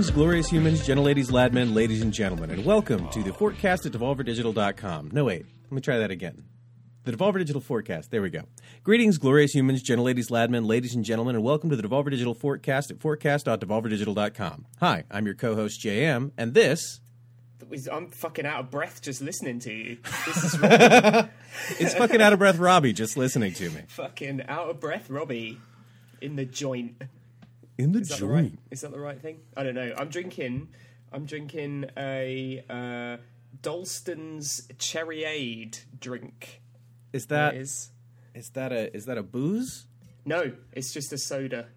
Greetings, glorious humans, gentleladies, ladmen, ladies and gentlemen, and welcome to the forecast at devolverdigital.com. No, wait, let me try that again. The Devolver Digital Forecast. There we go. Greetings, glorious humans, gentleladies, ladmen, ladies and gentlemen, and welcome to the Devolver Digital Forecast at forecast.devolverdigital.com. Hi, I'm your co-host JM, and this I'm fucking out of breath just listening to you. This is is fucking out of breath Robbie just listening to me. fucking out of breath Robbie in the joint. In the Is that the joint. right? Is that the right thing? I don't know. I'm drinking. I'm drinking a uh, Dalston's Cherryade drink. Is That is is that a is that a booze? no. It's just a soda.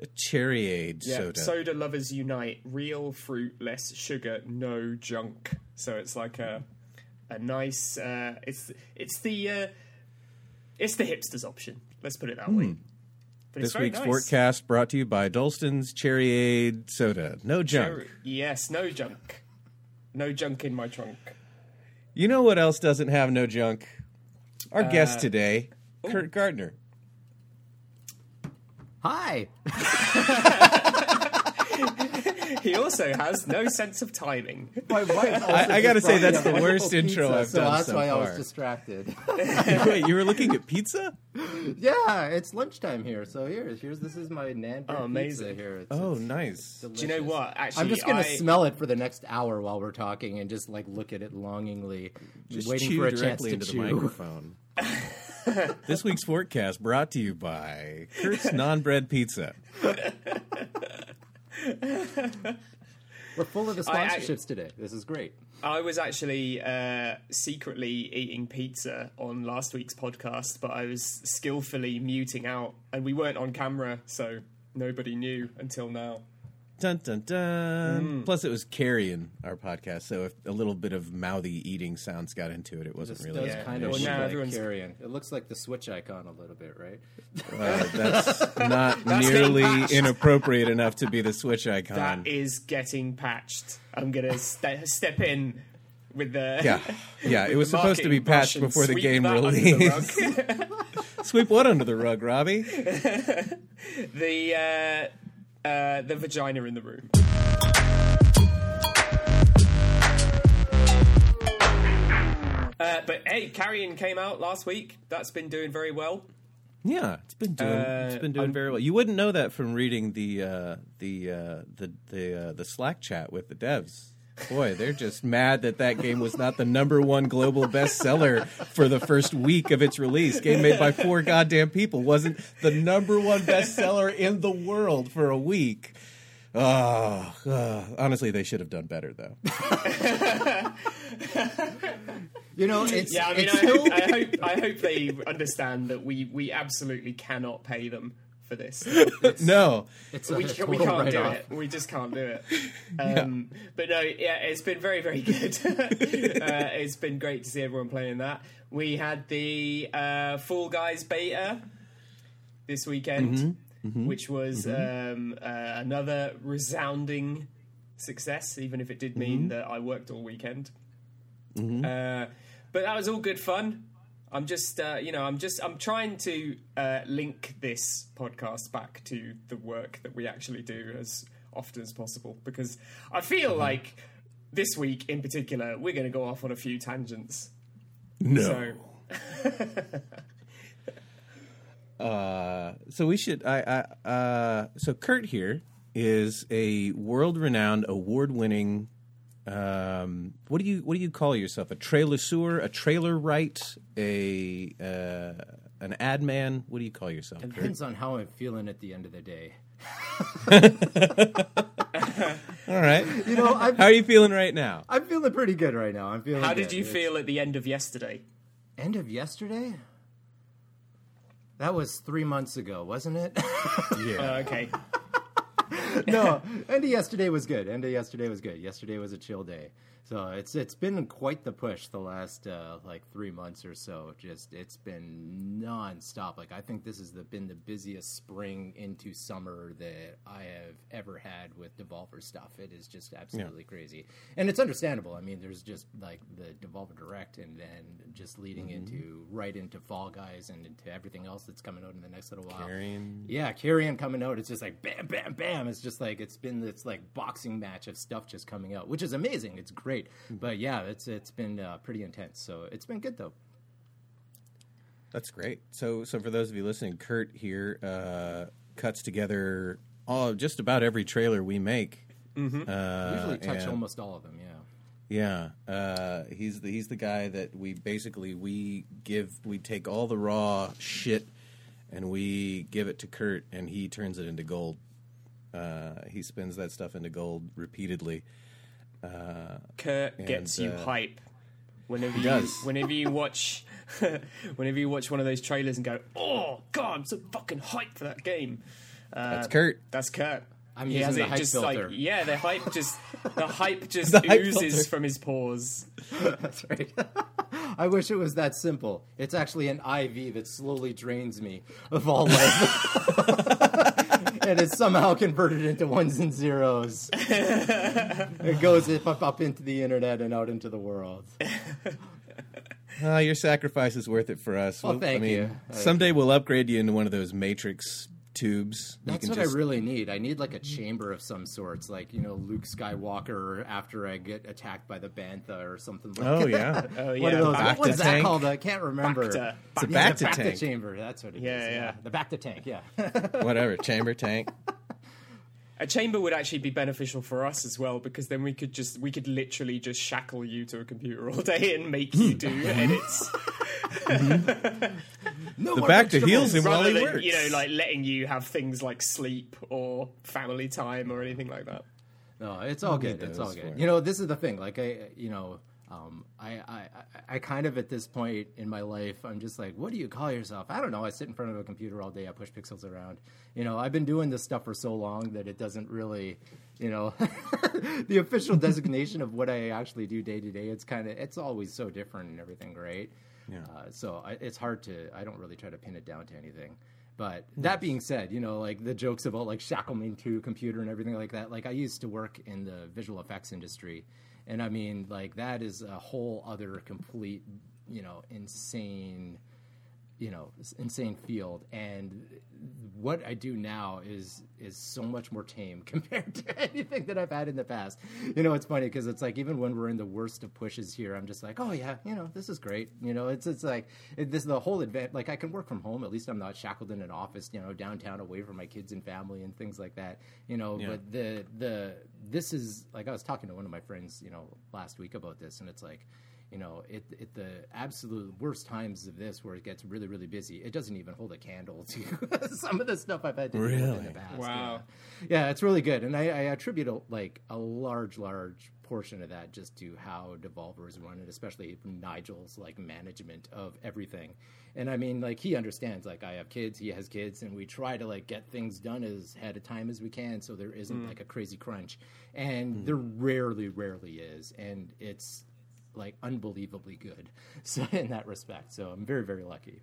A cherryade Yeah. soda. Soda lovers unite. Real fruit, less sugar, no junk. So it's like a a nice. Uh, it's it's the uh, it's the hipsters option. Let's put it that way. But this week's nice. forecast brought to you by Dalston's Cherryade soda. No junk. Cherry- Yes, no junk. No junk in my trunk. You know what else doesn't have no junk? Our Uh, guest today, Kert Gardner. Hi. He also has no sense of timing. My wife also I- I gotta say, that's the worst intro pizza, I've so done that's so why I far. was distracted. Wait, you were looking at pizza? yeah, it's lunchtime here, so here, here's this is my nan bread Oh, amazing. pizza here. It's, Oh, it's nice. Do you know what? Actually, I'm just gonna I- smell it for the next hour while we're talking and just like look at it longingly, Just waiting chew for a chance directly to into the chew. microphone. this week's forecast brought to you by Kert's Non-Bread Pizza. We're full of the I- I- sponsorships today. This is great. I was actually uh, secretly eating pizza on last week's podcast, but I was skillfully muting out, and we weren't on camera, so nobody knew until now. Dun dun dun. Mm. Plus, it was carrying our podcast, so if a little bit of mouthy eating sounds got into it, it wasn't This really. does Yeah. kind of look now like everyone's- carrion. It looks like the Switch icon a little bit, right? Uh, that's not That's nearly inappropriate enough to be the Switch icon. That is getting patched. I'm gonna ste- step in with the yeah, yeah. It was supposed to be patched before the game release. the. Sweep what under the rug, Robbie? the uh, uh, the vagina in the room. Uh, but hey, Carrion came out last week. That's been doing very well. Yeah, it's been doing it's Uh, been doing I'm- very well. You wouldn't know that from reading the uh, the uh, the the uh, the Slack chat with the devs. Boy, they're just mad that that game was not the number one global bestseller for the first week of its release. Game made by four goddamn people wasn't the number one bestseller in the world for a week. Oh, uh, honestly, they should have done better though. You know, it's Yeah, I mean, I, hope, I hope I hope they understand that we we absolutely cannot pay them for this. No, it's a we, ca- we can't do write-off. it. We just can't do it. Um, But no, yeah, it's been very, very good. uh, it's been great to see everyone playing that. We had the uh, Fall Guys beta this weekend, Mm-hmm. which was um, uh, another resounding success, even if it did mean Mm-hmm. that I worked all weekend. Uh, but that was all good fun. I'm just, uh, you know, I'm just, I'm trying to uh, link this podcast back to the work that we actually do as often as possible because I feel like this week in particular we're going to go off on a few tangents. no. So Uh, so we should. I, I uh, so Kert here is a world-renowned, award-winning. Um, what do you what do you call yourself? A trailer-sewer, a trailer write, a uh, an ad man. What do you call yourself? Kert? Depends on how I'm feeling at the end of the day. All right. You know, I'm, How are you feeling right now? I'm feeling pretty good right now. I'm feeling. how did you It's- feel at the end of yesterday? End of yesterday. That was three months ago, wasn't it? Yeah. Uh, okay, no, end of yesterday was good. End of yesterday was good. Yesterday was a chill day. So it's it's been quite the push the last uh, like three months or so. Just it's been nonstop. Like I think this has the, been the busiest spring into summer that I have ever had with Devolver stuff. It is just absolutely crazy, and it's understandable. I mean, there's just like the Devolver Direct, and then just leading into right into Fall Guys and into everything else that's coming out in the next little while. Carrion. Yeah, Carrion coming out. It's just like bam, bam, bam. It's just like it's been this like boxing match of stuff just coming out, which is amazing. It's great, but yeah, it's it's been uh, pretty intense. So it's been good though. That's great. So, so for those of you listening, Kert here uh, cuts together all just about every trailer we make. Mm-hmm. Uh, Usually touch and- almost all of them. Yeah. Yeah, uh, he's the he's the guy that we basically we give we take all the raw shit and we give it to Kert and he turns it into gold. Uh, he spins that stuff into gold repeatedly. Kert And, gets you uh, hype whenever you does. whenever you watch whenever you watch one of those trailers and go, "Oh God, I'm so fucking hyped for that game." Uh, That's Kert. That's Kert. I'm he using has the it hype just filter. like yeah, the hype just the hype just The hype oozes filter. from his pores. That's right. I wish it was that simple. It's actually an IV that slowly drains me of all life. And it's somehow converted into ones and zeros. it goes up, up into the internet and out into the world. Uh, your sacrifice is worth it for us. Well, We'll- thank I mean, you. Someday we'll upgrade you into one of those Matrix tubes. You That's can what just- I really need. I need like a chamber of some sorts, like you know Luke Skywalker after I get attacked by the bantha or something. like Oh that. yeah. Oh What yeah, are back- What was that tank? called? I can't remember. Bacta. It's a Yeah, Bacta the Bacta tank. chamber. That's what it is. Yeah, yeah. The Bacta tank. Yeah. Whatever. Chamber tank. A chamber would actually be beneficial for us as well because then we could just we could literally just shackle you to a computer all day and make you hmm. do mm-hmm. edits mm-hmm. no The Bacta vegetables. heels him while rather he than works. you know like letting you have things like sleep or family time or anything like that. No, it's all good. It's all good. You know, this is the thing. Like I, you know, um, I, I, I- kind of at this point in my life, I'm just like, what do you call yourself? I don't know. I sit in front of a computer all day. I push pixels around. You know, I've been doing this stuff for so long that it doesn't really, you know, the official designation of what I actually do day to day. It's kind of, it's always so different and everything, right? Yeah. Uh, so I, it's hard to. I don't really try to pin it down to anything. But that being said, you know, like the jokes about like shackling to a computer and everything like that. Like I used to work in the visual effects industry, and I mean, like that is a whole other complete, you know, insane you know insane field. And what i do now is is so much more tame compared to anything that i've had in the past. You know it's funny because it's like even when we're in the worst of pushes here i'm just like oh yeah you know this is great. You know it's it's like it, this the whole event like i can work from home at least i'm not shackled in an office you know downtown away from my kids and family and things like that you know Yeah. but the the this is like i was talking to one of my friends you know last week about this and it's like you know, at, at the absolute worst times of this, where it gets really, really busy, it doesn't even hold a candle to some of the stuff I've had to deal with in the past. Wow. Yeah. yeah, it's really good, and I, I attribute a, like a large, large portion of that just to how Devolver is run, and especially Nigel's like management of everything. And I mean, like he understands. Like I have kids, he has kids, and we try to like get things done as ahead of time as we can, so there isn't hmm. like a crazy crunch. And there hmm. rarely, rarely is, and it's like unbelievably good. So in that respect so i'm very very lucky.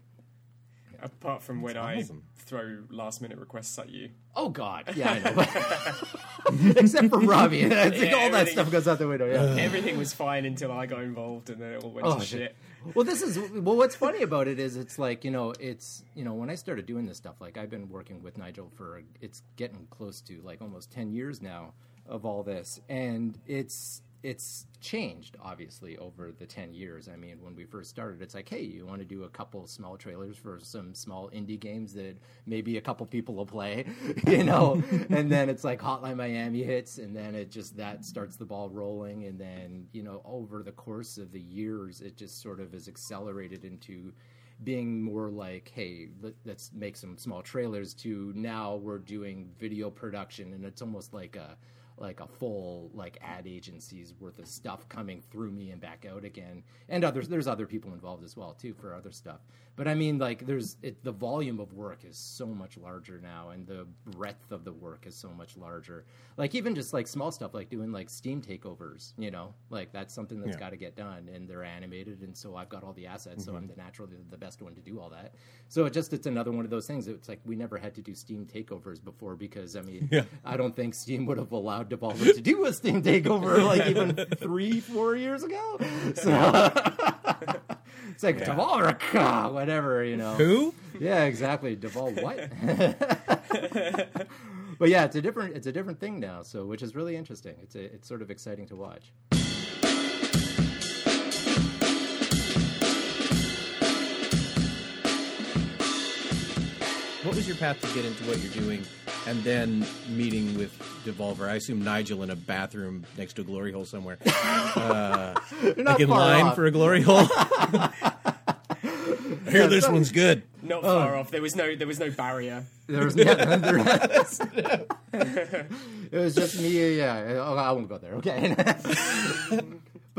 Apart from when awesome. I throw last minute requests at you. oh god. Yeah i know. Except for robbie. I think Yeah, all that stuff goes out the window yeah. Uh. Everything was fine until I got involved and then it all went Oh, to shit. shit. well this is well what's funny about it is it's like you know it's you know when i started doing this stuff like i've been working with nigel for it's getting close to like almost 10 years now of all this. And it's it's changed obviously over the 10 years. I mean when we first started it's like hey you want to do a couple small trailers for some small indie games that maybe a couple people will play you know? And then it's like hotline miami hits and then it just that starts the ball rolling. And then you know over the course of the years it just sort of is accelerated into being more like, hey, let, let's make some small trailers. To now we're doing video production, and it's almost like a like a full like ad agency's worth of stuff coming through me and back out again. And others, there's other people involved as well too for other stuff. But I mean, like, there's it, the volume of work is so much larger now, and the breadth of the work is so much larger. Like even just like small stuff, like doing like Steam takeovers. You know, like that's something that's Yeah. got to get done, and they're animated, and so I've got all the assets, so I'm Mm-hmm. the naturally the best one to do all that. So it just it's another one of those things. It's like we never had to do Steam takeovers before because I mean, Yeah. I don't think Steam would have allowed Devolver to do a Steam takeover like even three, four years ago. So it's like Devolver, ah, whatever, you know. Who? Yeah, exactly. Devolve what? but yeah, it's a different it's a different thing now. So which is really interesting. It's a, it's sort of exciting to watch. What was your path to get into what you're doing, and then meeting with Devolver? I assume Nigel in a bathroom next to a glory hole somewhere, You're uh, not like in far line off. for a glory hole. I hear this one's good. Not oh. far off. There was no there was no barrier. There was yeah, there- it was just me. Yeah, oh, I won't go there. Okay.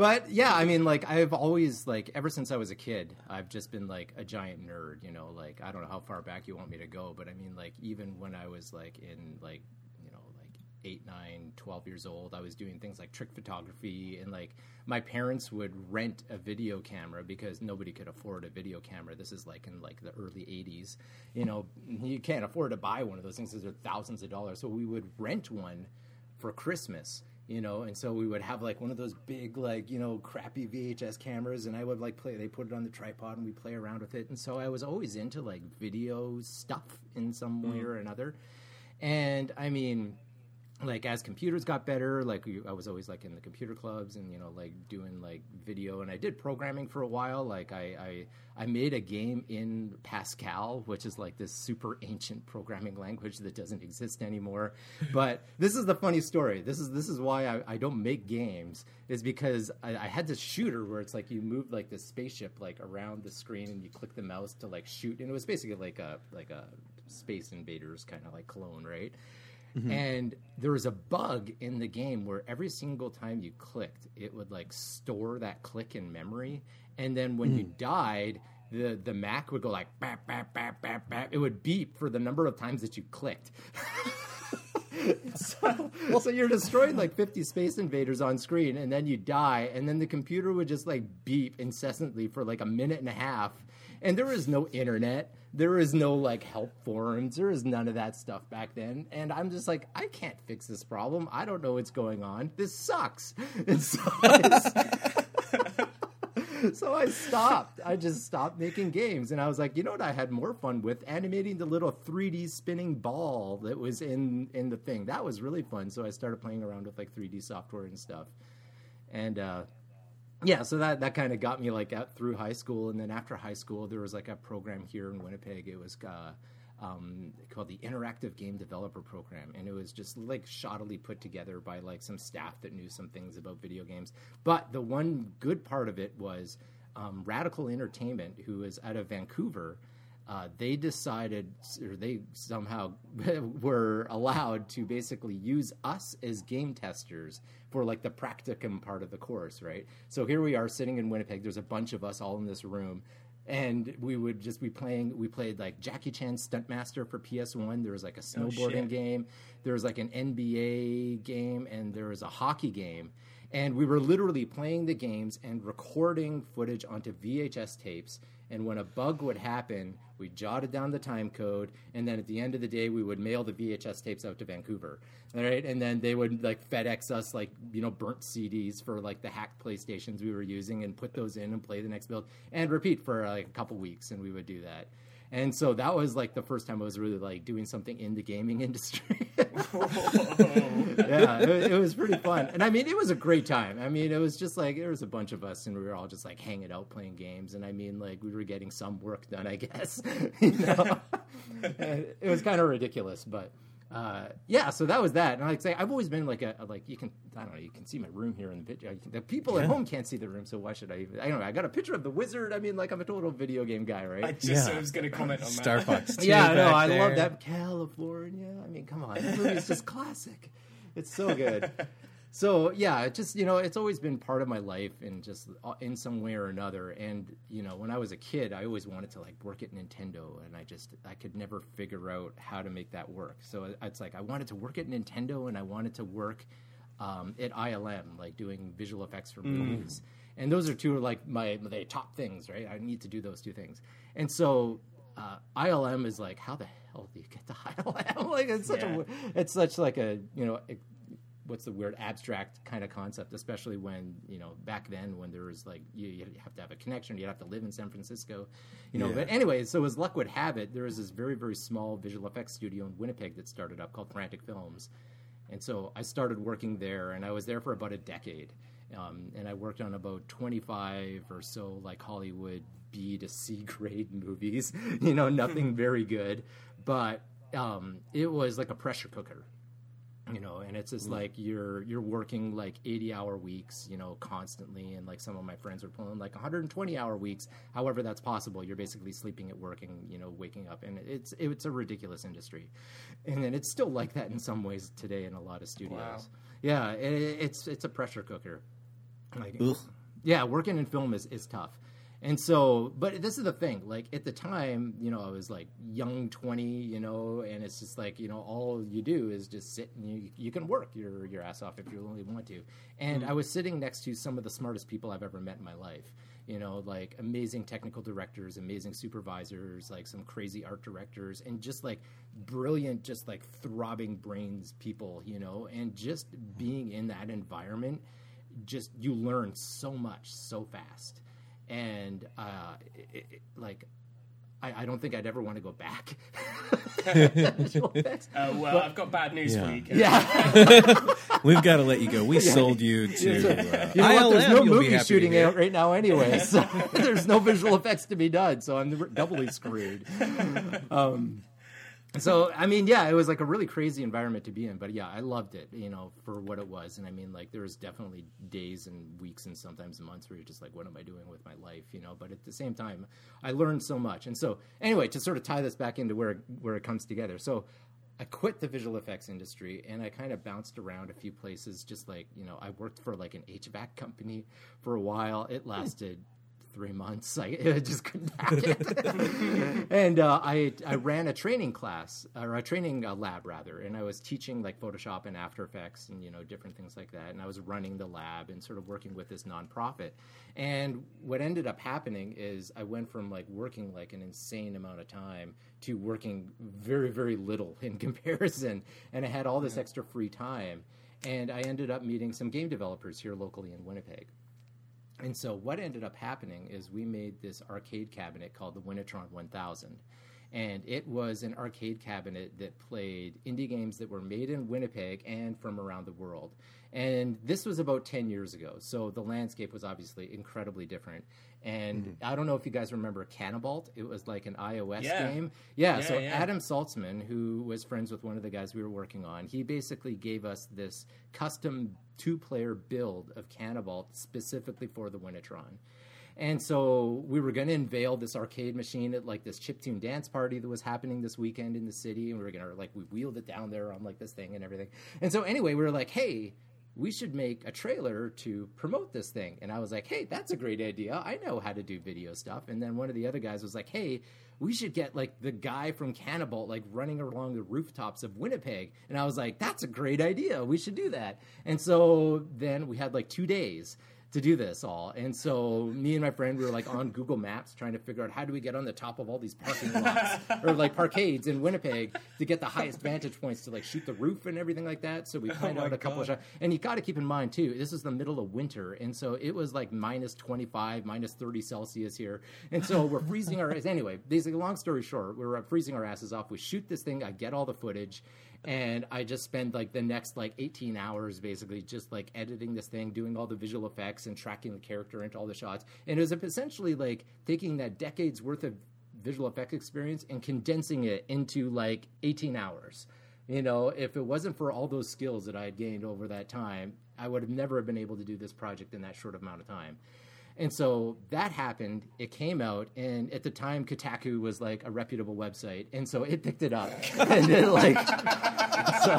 But yeah, I mean, like I've always like ever since I was a kid, I've just been like a giant nerd. You know, like I don't know how far back you want me to go, but I mean, like even when I was like in like you know like eight, nine, 12 years old, I was doing things like trick photography and like my parents would rent a video camera because nobody could afford a video camera. This is like in like the early 80s. You know, you can't afford to buy one of those things. Those are thousands of dollars. So we would rent one for Christmas. You know, and so we would have like one of those big, like you know, crappy VHS cameras, and I would like play. They put it on the tripod, and we play around with it. And so I was always into like video stuff in some way mm-hmm. or another. And I mean, like as computers got better like i was always like in the computer clubs and you know like doing like video and i did programming for a while. Like i i, I made a game in pascal which is like this super ancient programming language that doesn't exist anymore. But this is the funny story. This is this is why i, I don't make games is because I, I had this shooter where it's like you move like this spaceship like around the screen and you click the mouse to like shoot. And it was basically like a like a space invaders kind of like clone right Mm-hmm. and there was a bug in the game where every single time you clicked, it would like store that click in memory, and then when you mm. died, the the Mac would go like bap bap bap bap bap. It would beep for the number of times that you clicked. so, so you're destroying like 50 space invaders on screen and then you die and then the computer would just like beep incessantly for like a minute and a half. And there was no internet there is no like help forums there is none of that stuff back then and i'm just like i can't fix this problem i don't know what's going on this sucks so I, so I stopped. I just stopped making games, and I was like, you know what? I had more fun with animating the little 3D spinning ball that was in in the thing. That was really fun. So I started playing around with like 3D software and stuff, and uh, yeah, so that that kind of got me like out through high school, and then after high school, there was like a program here in Winnipeg. It was. Uh, um, called the Interactive Game Developer Program, and it was just like shoddily put together by like some staff that knew some things about video games. But the one good part of it was um, Radical Entertainment, who is out of Vancouver. Uh, they decided, or they somehow were allowed to basically use us as game testers for like the practicum part of the course, right? So here we are sitting in Winnipeg. There's a bunch of us all in this room and we would just be playing we played like jackie chan stuntmaster for ps1 there was like a snowboarding shit. game there was like an nba game and there was a hockey game and we were literally playing the games and recording footage onto vhs tapes and when a bug would happen we jotted down the time code and then at the end of the day we would mail the vhs tapes out to vancouver. All right? And then they would like fedex us like you know burnt cds for like the hacked playstations we were using and put those in and play the next build and repeat for like a couple weeks and we would do that and so that was like the first time i was really like doing something in the gaming industry. Yeah it, it was pretty fun. And i mean it was a great time. I mean it was just like there was a bunch of us and we were all just like hanging out playing games. And i mean like we were getting some work done i guess you know? It was kind of ridiculous but uh, yeah, so that was that, and like I say, I've always been like a, a- like you can I don't know you can see my room here in the picture. The people at home can't see the room, so why should I? Even, I don't know. I got a picture of the wizard. I mean, like I'm a total video game guy, right? I just Yeah. was going to comment on that. Star Fox. 2 yeah, I know. I there. love that California. I mean, come on, that movie's just classic. it's so good. So yeah, it just you know, it's always been part of my life, and just uh, in some way or another. And you know, when I was a kid, I always wanted to like work at Nintendo, and I just I could never figure out how to make that work. So it's like I wanted to work at Nintendo, and I wanted to work um, at ILM, like doing visual effects for movies. And those are two like my the top things, right? I need to do those two things. And so uh, ILM is like, how the hell do you get to ILM? like it's such Yeah. a it's such like a you know. What's the weird abstract kind of concept, especially when you know back then when there was like you, you have to have a connection, you have to live in San Francisco, you know. Yeah. But anyway, so as luck would have it, there was this very very small visual effects studio in Winnipeg that started up called Frantic Films, and so I started working there, and I was there for about a decade, um, and I worked on about twenty five or so like Hollywood B to C grade movies, you know, nothing very good, but um, it was like a pressure cooker you know and it's just mm. like you're you're working like 80 hour weeks you know constantly. And like some of my friends are pulling like 120 hour weeks. However that's possible. You're basically sleeping at work and you know waking up. And it's it's a ridiculous industry. And then it's still like that in some ways today in a lot of studios. Wow. yeah it, it's it's a pressure cooker. Like Ugh. yeah, working in film is, is tough. And so, but this is the thing. Like at the time, you know, I was like young, twenty, you know, and it's just like you know, all you do is just sit and you you can work your your ass off if you really want to. And hmm. I was sitting next to some of the smartest people I've ever met in my life. You know, like amazing technical directors, amazing supervisors, like some crazy art directors, and just like brilliant, just like throbbing brains people. You know, and just hmm. being in that environment just you learn so much so fast and uh, it, it, like I, I don't think I'd ever want to go back. Uh, well, I've got bad news Yeah. for you. Ken. yeah, We've got to let you go. We sold you to uh, you know what? There's ILM, no movie shooting out right now anyway, so there's no visual effects to be done. So I'm doubly screwed. Um, so I mean, yeah, it was like a really crazy environment to be in, but yeah, I loved it, you know, for what it was. And I mean, like there was definitely days and weeks and sometimes months where you're just like, what am I doing with my life, you know? But at the same time, I learned so much. And so anyway, to sort of tie this back into where where it comes together, so. I quit the visual effects industry and I kind of bounced around a few places. Just like you know, I worked for like an HVAC company for a while. It hmm. lasted three months. I, I just couldn't hack it. and uh, I I ran a training class or a training uh, lab rather, and I was teaching like Photoshop and After Effects and you know different things like that. And I was running the lab and sort of working with this nonprofit. And what ended up happening is I went from like working like an insane amount of time to working very very little in comparison, and I had all this extra free time. And I ended up meeting some game developers here locally in Winnipeg. And so what ended up happening is we made this arcade cabinet called the Winnitron 1000. And it was an arcade cabinet that played indie games that were made in Winnipeg and from around the world. And this was about 10 years ago. So the landscape was obviously incredibly different. And mm-hmm. I don't know if you guys remember Canabalt. It was like an iOS Yeah. game. Yeah, Yeah, so yeah. Adam Saltsman, who was friends with one of the guys we were working on, he basically gave us this custom two player build of Canabalt specifically for the Winnitron. And so we were going to unveil this arcade machine at like this chiptune dance party that was happening this weekend in the city. And we were going to like, we wheeled it down there on like this thing and everything. And so anyway, we were like, hey, we should make a trailer to promote this thing. And I was like, hey, that's a great idea. I know how to do video stuff. And then one of the other guys was like, hey, we should get like the guy from Canabalt like running along the rooftops of Winnipeg. And I was like, that's a great idea. We should do that. And so then we had like two days to do this all. And so me and my friend we were like on Google Maps trying to figure out how do we get on the top of all these parking lots or like parkades in Winnipeg to get the highest vantage points to like shoot the roof and everything like that. So we oh planned my out a couple of shots. And you got to keep in mind too, this is the middle of winter, and so it was like minus twenty five, minus thirty Celsius here, and so we're freezing our. Anyway, basically, long story short, we're uh, freezing our asses off. We shoot this thing. I get all the footage. And I just spend like the next like 18 hours basically just like editing this thing, doing all the visual effects and tracking the character into all the shots. And it was essentially like taking that decades worth of visual effects experience and condensing it into like 18 hours. You know, if it wasn't for all those skills that I had gained over that time, I would have never been able to do this project in that short amount of time. And so that happened. It came out, and at the time, Kotaku was like a reputable website, and so it picked it up, and it like, so,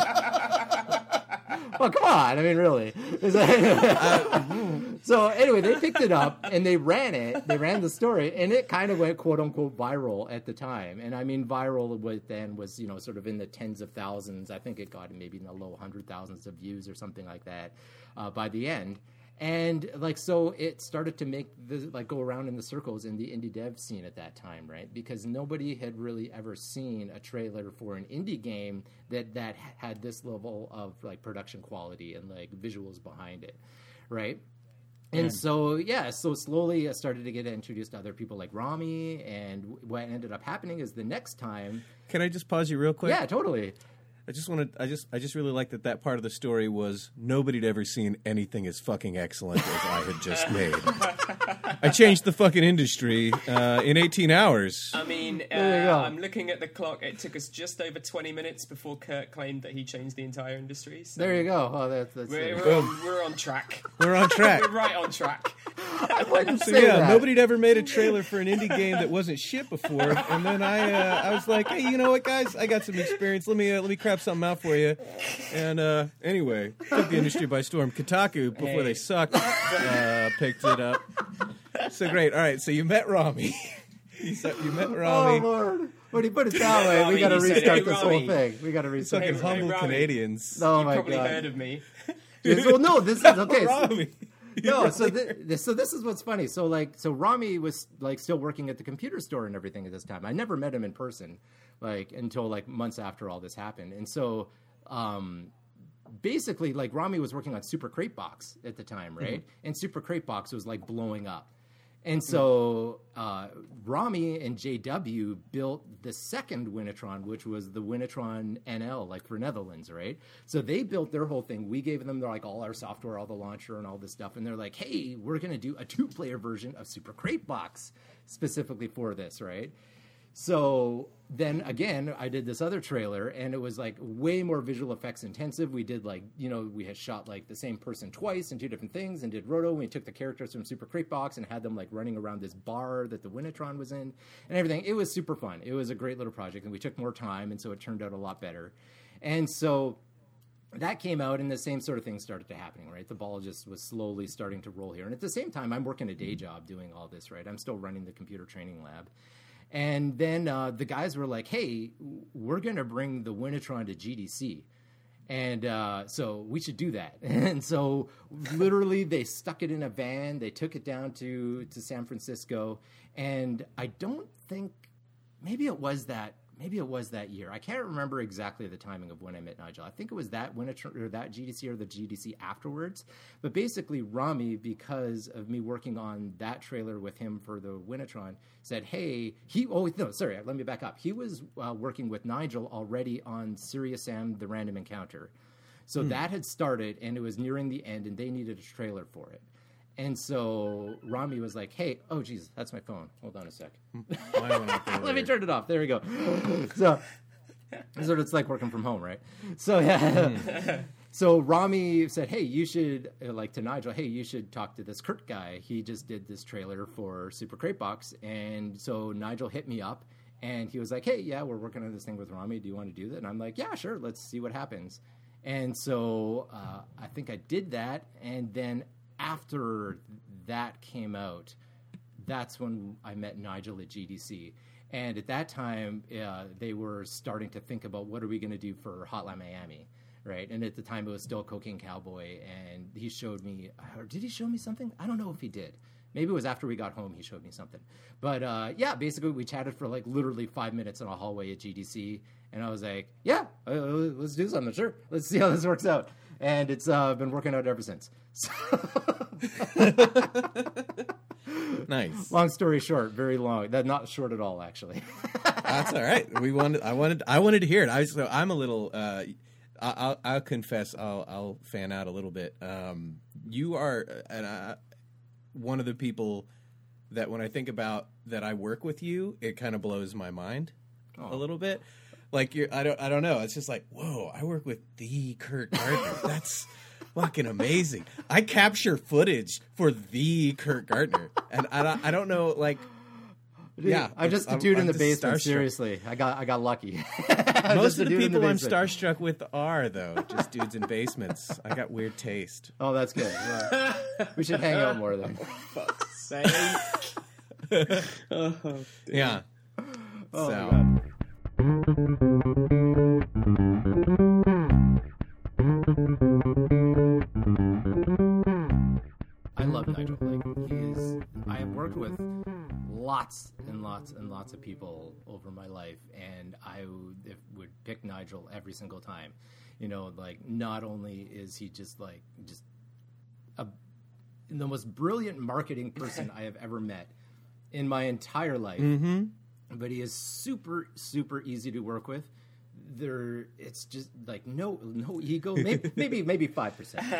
well, come on. I mean, really. so anyway, they picked it up and they ran it. They ran the story, and it kind of went quote unquote viral at the time. And I mean, viral was then was you know sort of in the tens of thousands. I think it got maybe in the low hundred thousands of views or something like that uh, by the end and like so it started to make the like go around in the circles in the indie dev scene at that time right? Because nobody had really ever seen a trailer for an indie game that that had this level of like production quality and like visuals behind it right? And so yeah so slowly i started to get introduced to other people like rami and what ended up happening is the next time Can I just pause you real quick? yeah totally I just wanted. I just. I just really liked that. That part of the story was nobody'd ever seen anything as fucking excellent as I had just made. I changed the fucking industry uh, in 18 hours. I mean, uh. I'm looking at the clock. It took us just over 20 minutes before Kert claimed that he changed the entire industry. So there you go oh that's, that's We're, we're, on, we're on track. We're on track. We're right on track. I wouldn't So say yeah, that. nobody'd ever made a trailer for an indie game that wasn't shit before, and then I, uh, I was like, hey, you know what, guys, I got some experience. Let me, uh, let me crap something out for you. And uh, anyway, took the industry by storm. Kotaku, before Hey. they sucked, uh, picked it up. So great. All right, so you met Rami. you, said, you met Oh Rami. Lord! When you put it that way, Rami, we got to you said, restart "Hey, this Rami." whole thing. We got to restart. Fucking Hey, humble Rami. Canadians. Oh you my probably god! heard of me. Yes, well, no, this is okay. so- Rami. no, so thi- so this is what's funny. So like, so Rami was like still working at the computer store and everything at this time. I never met him in person, like until like months after all this happened. And so, um, basically, like Rami was working on Super Crate Box at the time, right? And Super Crate Box was like blowing up. And so uh, Rami and JW built the second Winnitron, which was the Winnitron NL, like for Netherlands, right? So they built their whole thing. We gave them like all our software, all the launcher, and all this stuff. And they're like, "Hey, we're going to do a two-player version of Super Crate Box specifically for this, right?" So then again, I did this other trailer, and it was like way more visual effects intensive. We did like you know we had shot like the same person twice and two different things, and did roto. We took the characters from Super Crate Box and had them like running around this bar that the Winnitron was in, and everything. It was super fun. It was a great little project, and we took more time, and so it turned out a lot better. And so that came out and the same sort of thing started to happening right the ball just was slowly starting to roll here and at the same time i'm working a day mm-hmm. job doing all this right i'm still running the computer training lab and then uh, the guys were like hey we're going to bring the winnitron to gdc and uh, so we should do that. And so literally they stuck it in a van. They took it down to to san francisco. And i don't think maybe it was that maybe it was that year. I can't remember exactly the timing of when I met Nigel. I think it was that when or that GDC or the GDC afterwards. But basically, Rami, because of me working on that trailer with him for the Winnitron, said, "Hey, he oh no, sorry, let me back up. He was uh, working with Nigel already on Serious Sam: The Random Encounter." So that had started, and it was nearing the end, and they needed a trailer for it. And so Rami was like, "Hey, oh Jesus, that's my phone. Hold on a sec. Why went out there Let me turn it off. There we go. So, of it's like working from home, right? So yeah. so Rami said, "Hey, you should uh, like to Nigel. Hey, you should talk to this Kert guy. He just did this trailer for Super Crate Box." And so Nigel hit me up, and he was like, "Hey, yeah, we're working on this thing with Rami. Do you want to do that?" And I'm like, "Yeah, sure. Let's see what happens." And so uh, I think I did that, and then after that came out, that's when I met Nigel at GDC. And at that time, uh, they were starting to think about what are we going to do for Hotline Miami, right? And at the time, it was still Cocaine Cowboy, and he showed me. Or did he show me something? I don't know if he did. Maybe it was after we got home he showed me something. But uh, yeah, basically we chatted for like literally five minutes in a hallway at GDC, and I was like, "Yeah, uh, let's do something. Sure, let's see how this works out." And it's uh, been working out ever since. Nice. long story short, very long. That not short at all, actually. That's all right. We wanted. I wanted. I wanted to hear it. I so I'm a little. Uh, I- I'll, I'll confess. I'll, I'll fan out a little bit. Um, you are, and I, one of the people that when I think about that I work with you, it kind of blows my mind a little bit. Like you're, I don't, I don't know. It's just like, whoa! I work with the Kert Gardner. That's fucking amazing. I capture footage for the Kert Gardner, and I, don't- I don't know, like Yeah, I'm just a dude I'm in the basement. starstruck. Seriously, I got I got lucky. Most of the dude people I'm starstruck with are though just dudes in basements. I got weird taste. Oh, that's good. Well, we should hang out more then. Sake. oh, Yeah. Oh, so worked with lots and lots and lots of people over my life, and I would, would pick Nigel every single time. You know, like not only is he just like just a the most brilliant marketing person I have ever met in my entire life, mm-hmm. but he is super super easy to work with. There, it's just like no no ego. Maybe maybe maybe five percent.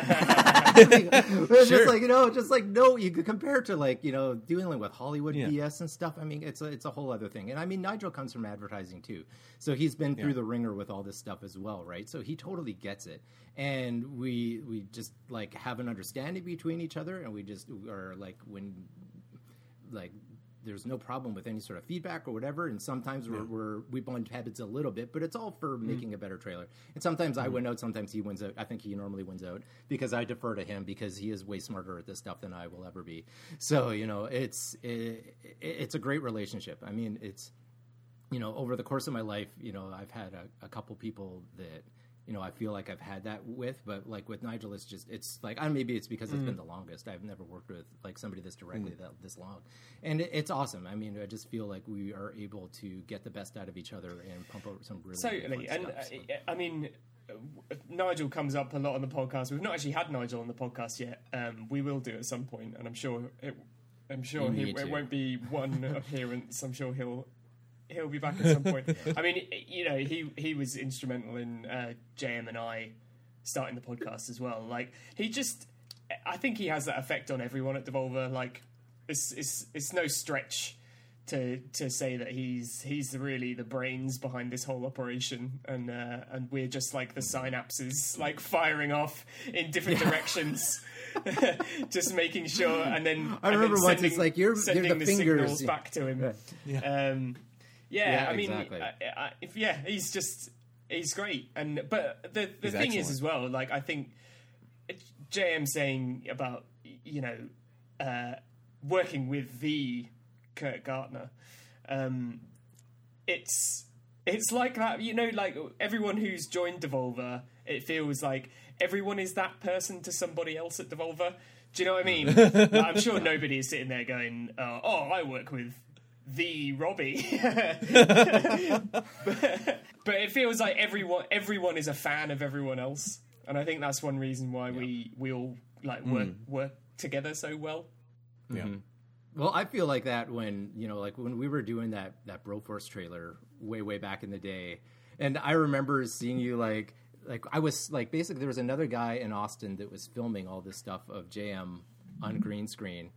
Sure. just like you know, just like no, you could compare to like you know dealing with Hollywood Yeah. BS and stuff. I mean, it's a it's a whole other thing. And I mean, Nigel comes from advertising too, so he's been through Yeah. the ringer with all this stuff as well, right? So he totally gets it, and we we just like have an understanding between each other, and we just are like when like there's no problem with any sort of feedback or whatever. And sometimes we're, we're we bump heads a little bit, but it's all for mm-hmm. making a better trailer. And sometimes I mm-hmm. win out, sometimes he wins out. I think he normally wins out because I defer to him because he is way smarter at this stuff than I will ever be. So you know, it's it, it's a great relationship. I mean, it's you know, over the course of my life, you know, I've had a, a couple people that, you know, I feel like I've had that with, but like with Nigel, it's just, it's like, I maybe it's because it's been the longest. I've never worked with like somebody this directly that this long, and it, it's awesome. I mean, I just feel like we are able to get the best out of each other and pump out some really Totally, and stuff, so. I mean, Nigel comes up a lot on the podcast. We've not actually had Nigel on the podcast yet. Um, we will do at some point, and I'm sure it. I'm sure he, it won't be one appearance. I'm sure he'll he'll be back at some point. I mean, you know, he he was instrumental in uh, JM and I starting the podcast as well. Like he just, I think he has that effect on everyone at Devolver. Like it's it's it's no stretch to to say that he's he's really the brains behind this whole operation, and uh, and we're just like the synapses like firing off in different directions. just making sure, and then I and then remember once it's like, you're- you're sending the the, fingers. signals back to him. Yeah. Um, yeah, Yeah, I mean, exactly. I, I, if, yeah, he's just he's great, and but the the He's thing is as well, like I think JM saying about you know uh, working with the Kert Gardner, um, it's it's like that, you know, like everyone who's joined Devolver, it feels like everyone is that person to somebody else at Devolver. Do you know what I mean? I'm sure nobody is sitting there going, uh, "Oh, I work with the Robbie," but, but it feels like everyone everyone is a fan of everyone else, and I think that's one reason why we we all like work hmm. work together so well. Yeah. Mm-hmm. Well, I feel like that when you know, like when we were doing that that Broforce trailer way way back in the day, and I remember seeing you like like I was like basically there was another guy in Austin that was filming all this stuff of JM on green screen,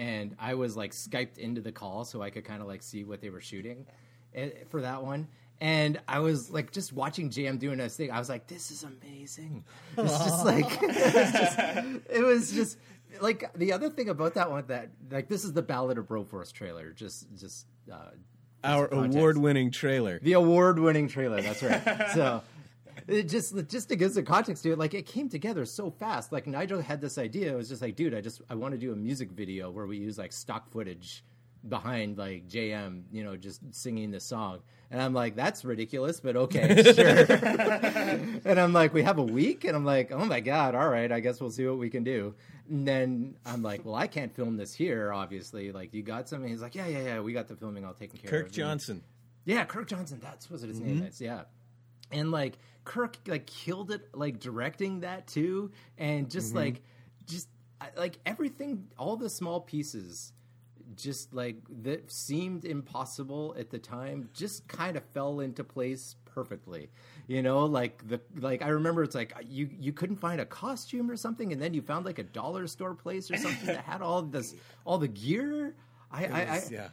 and I was like skyped into the call so I could kind of like see what they were shooting eh, for that one. And I was like just watching JM doing this thing. I was like, "This is amazing." It's just like it was just, it was just like the other thing about that one that like this is the Ballad of Broforce trailer. Just just uh, Our award-winning trailer. the award-winning trailer. That's right. so it just just to give some context to it, like it came together so fast. Like Nigel had this idea. It was just like, dude, I just I want to do a music video where we use like stock footage behind like JM, you know, just singing the song. And I'm like, that's ridiculous, but okay, sure. and I'm like, we have a week, and I'm like, oh my god, all right, I guess we'll see what we can do. And then I'm like, well, I can't film this here, obviously. Like, you got something? He's like, yeah, yeah, yeah, we got the filming all taken care of. Kirk And- Johnson. yeah, Kirk Johnson. That's what his name mm-hmm. is. Yeah, and like Kirk, like killed it, like directing that too, and just mm-hmm. like, just like everything, all the small pieces, just like that seemed impossible at the time, just kind of fell into place perfectly. You know, like the like I remember it's like you you couldn't find a costume or something, and then you found like a dollar store place or something that had all this all the gear. I, I, I yeah.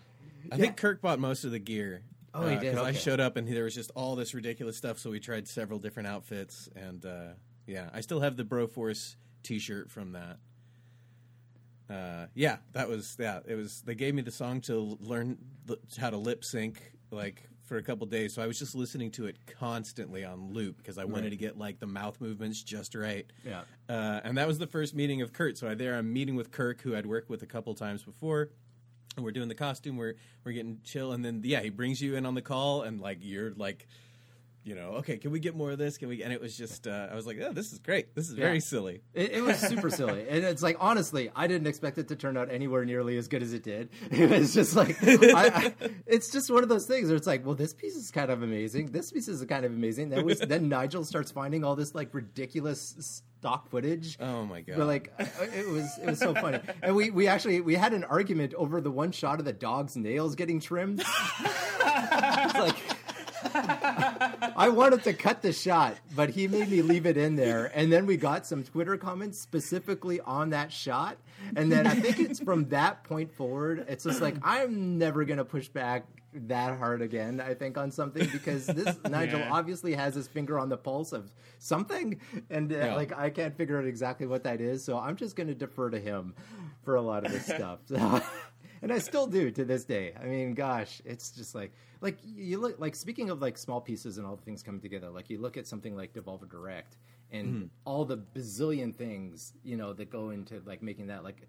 I think Kirk bought most of the gear. Oh, he did? Because I Okay. showed up and there was just all this ridiculous stuff, so we tried several different outfits, and uh, yeah, I still have the Broforce T-shirt from that. uh, yeah, that was yeah. It was they gave me the song to learn l- how to lip sync like for a couple days, so I was just listening to it constantly on loop because I wanted to get like the mouth movements just right. Yeah. uh, and that was the first meeting of Kert. So I there I'm meeting with Kirk, who I'd worked with a couple times before. And we're doing the costume. We're we're getting chill, and then yeah, he brings you in on the call, and like you're like, you know, okay, can we get more of this? Can we? And it was just, uh, I was like, oh, this is great. This is very silly. It, it was super silly, and it's like honestly, I didn't expect it to turn out anywhere nearly as good as it did. It was just like, I, I, it's just one of those things where it's like, well, this piece is kind of amazing. This piece is kind of amazing. Then, we, then Nigel starts finding all this like ridiculous stock footage. Oh my god! But like uh, it was it was so funny, and we we actually we had an argument over the one shot of the dog's nails getting trimmed. it's like I wanted to cut the shot, but he made me leave it in there. And then we got some Twitter comments specifically on that shot. And then I think it's from that point forward, it's just like I'm never gonna push back that hard again. I think on something because this Nigel Yeah. obviously has his finger on the pulse of something, and uh, Yeah. like I can't figure out exactly what that is. So I'm just gonna defer to him for a lot of this stuff. So, and I still do to this day. I mean, gosh, it's just like like you look like speaking of like small pieces and all the things coming together. Like you look at something like Devolver Direct and all the bazillion things you know that go into like making that like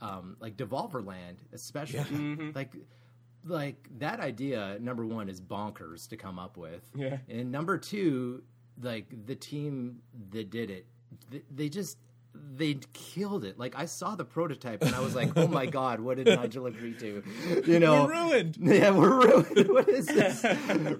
um like Devolver Land, especially like like that idea number one is bonkers to come up with Yeah. and number two like the team that did it they just they killed it. Like i saw the prototype and i was like oh my god what did nigel agree to? You know? We're ruined. yeah we're ruined. What is this?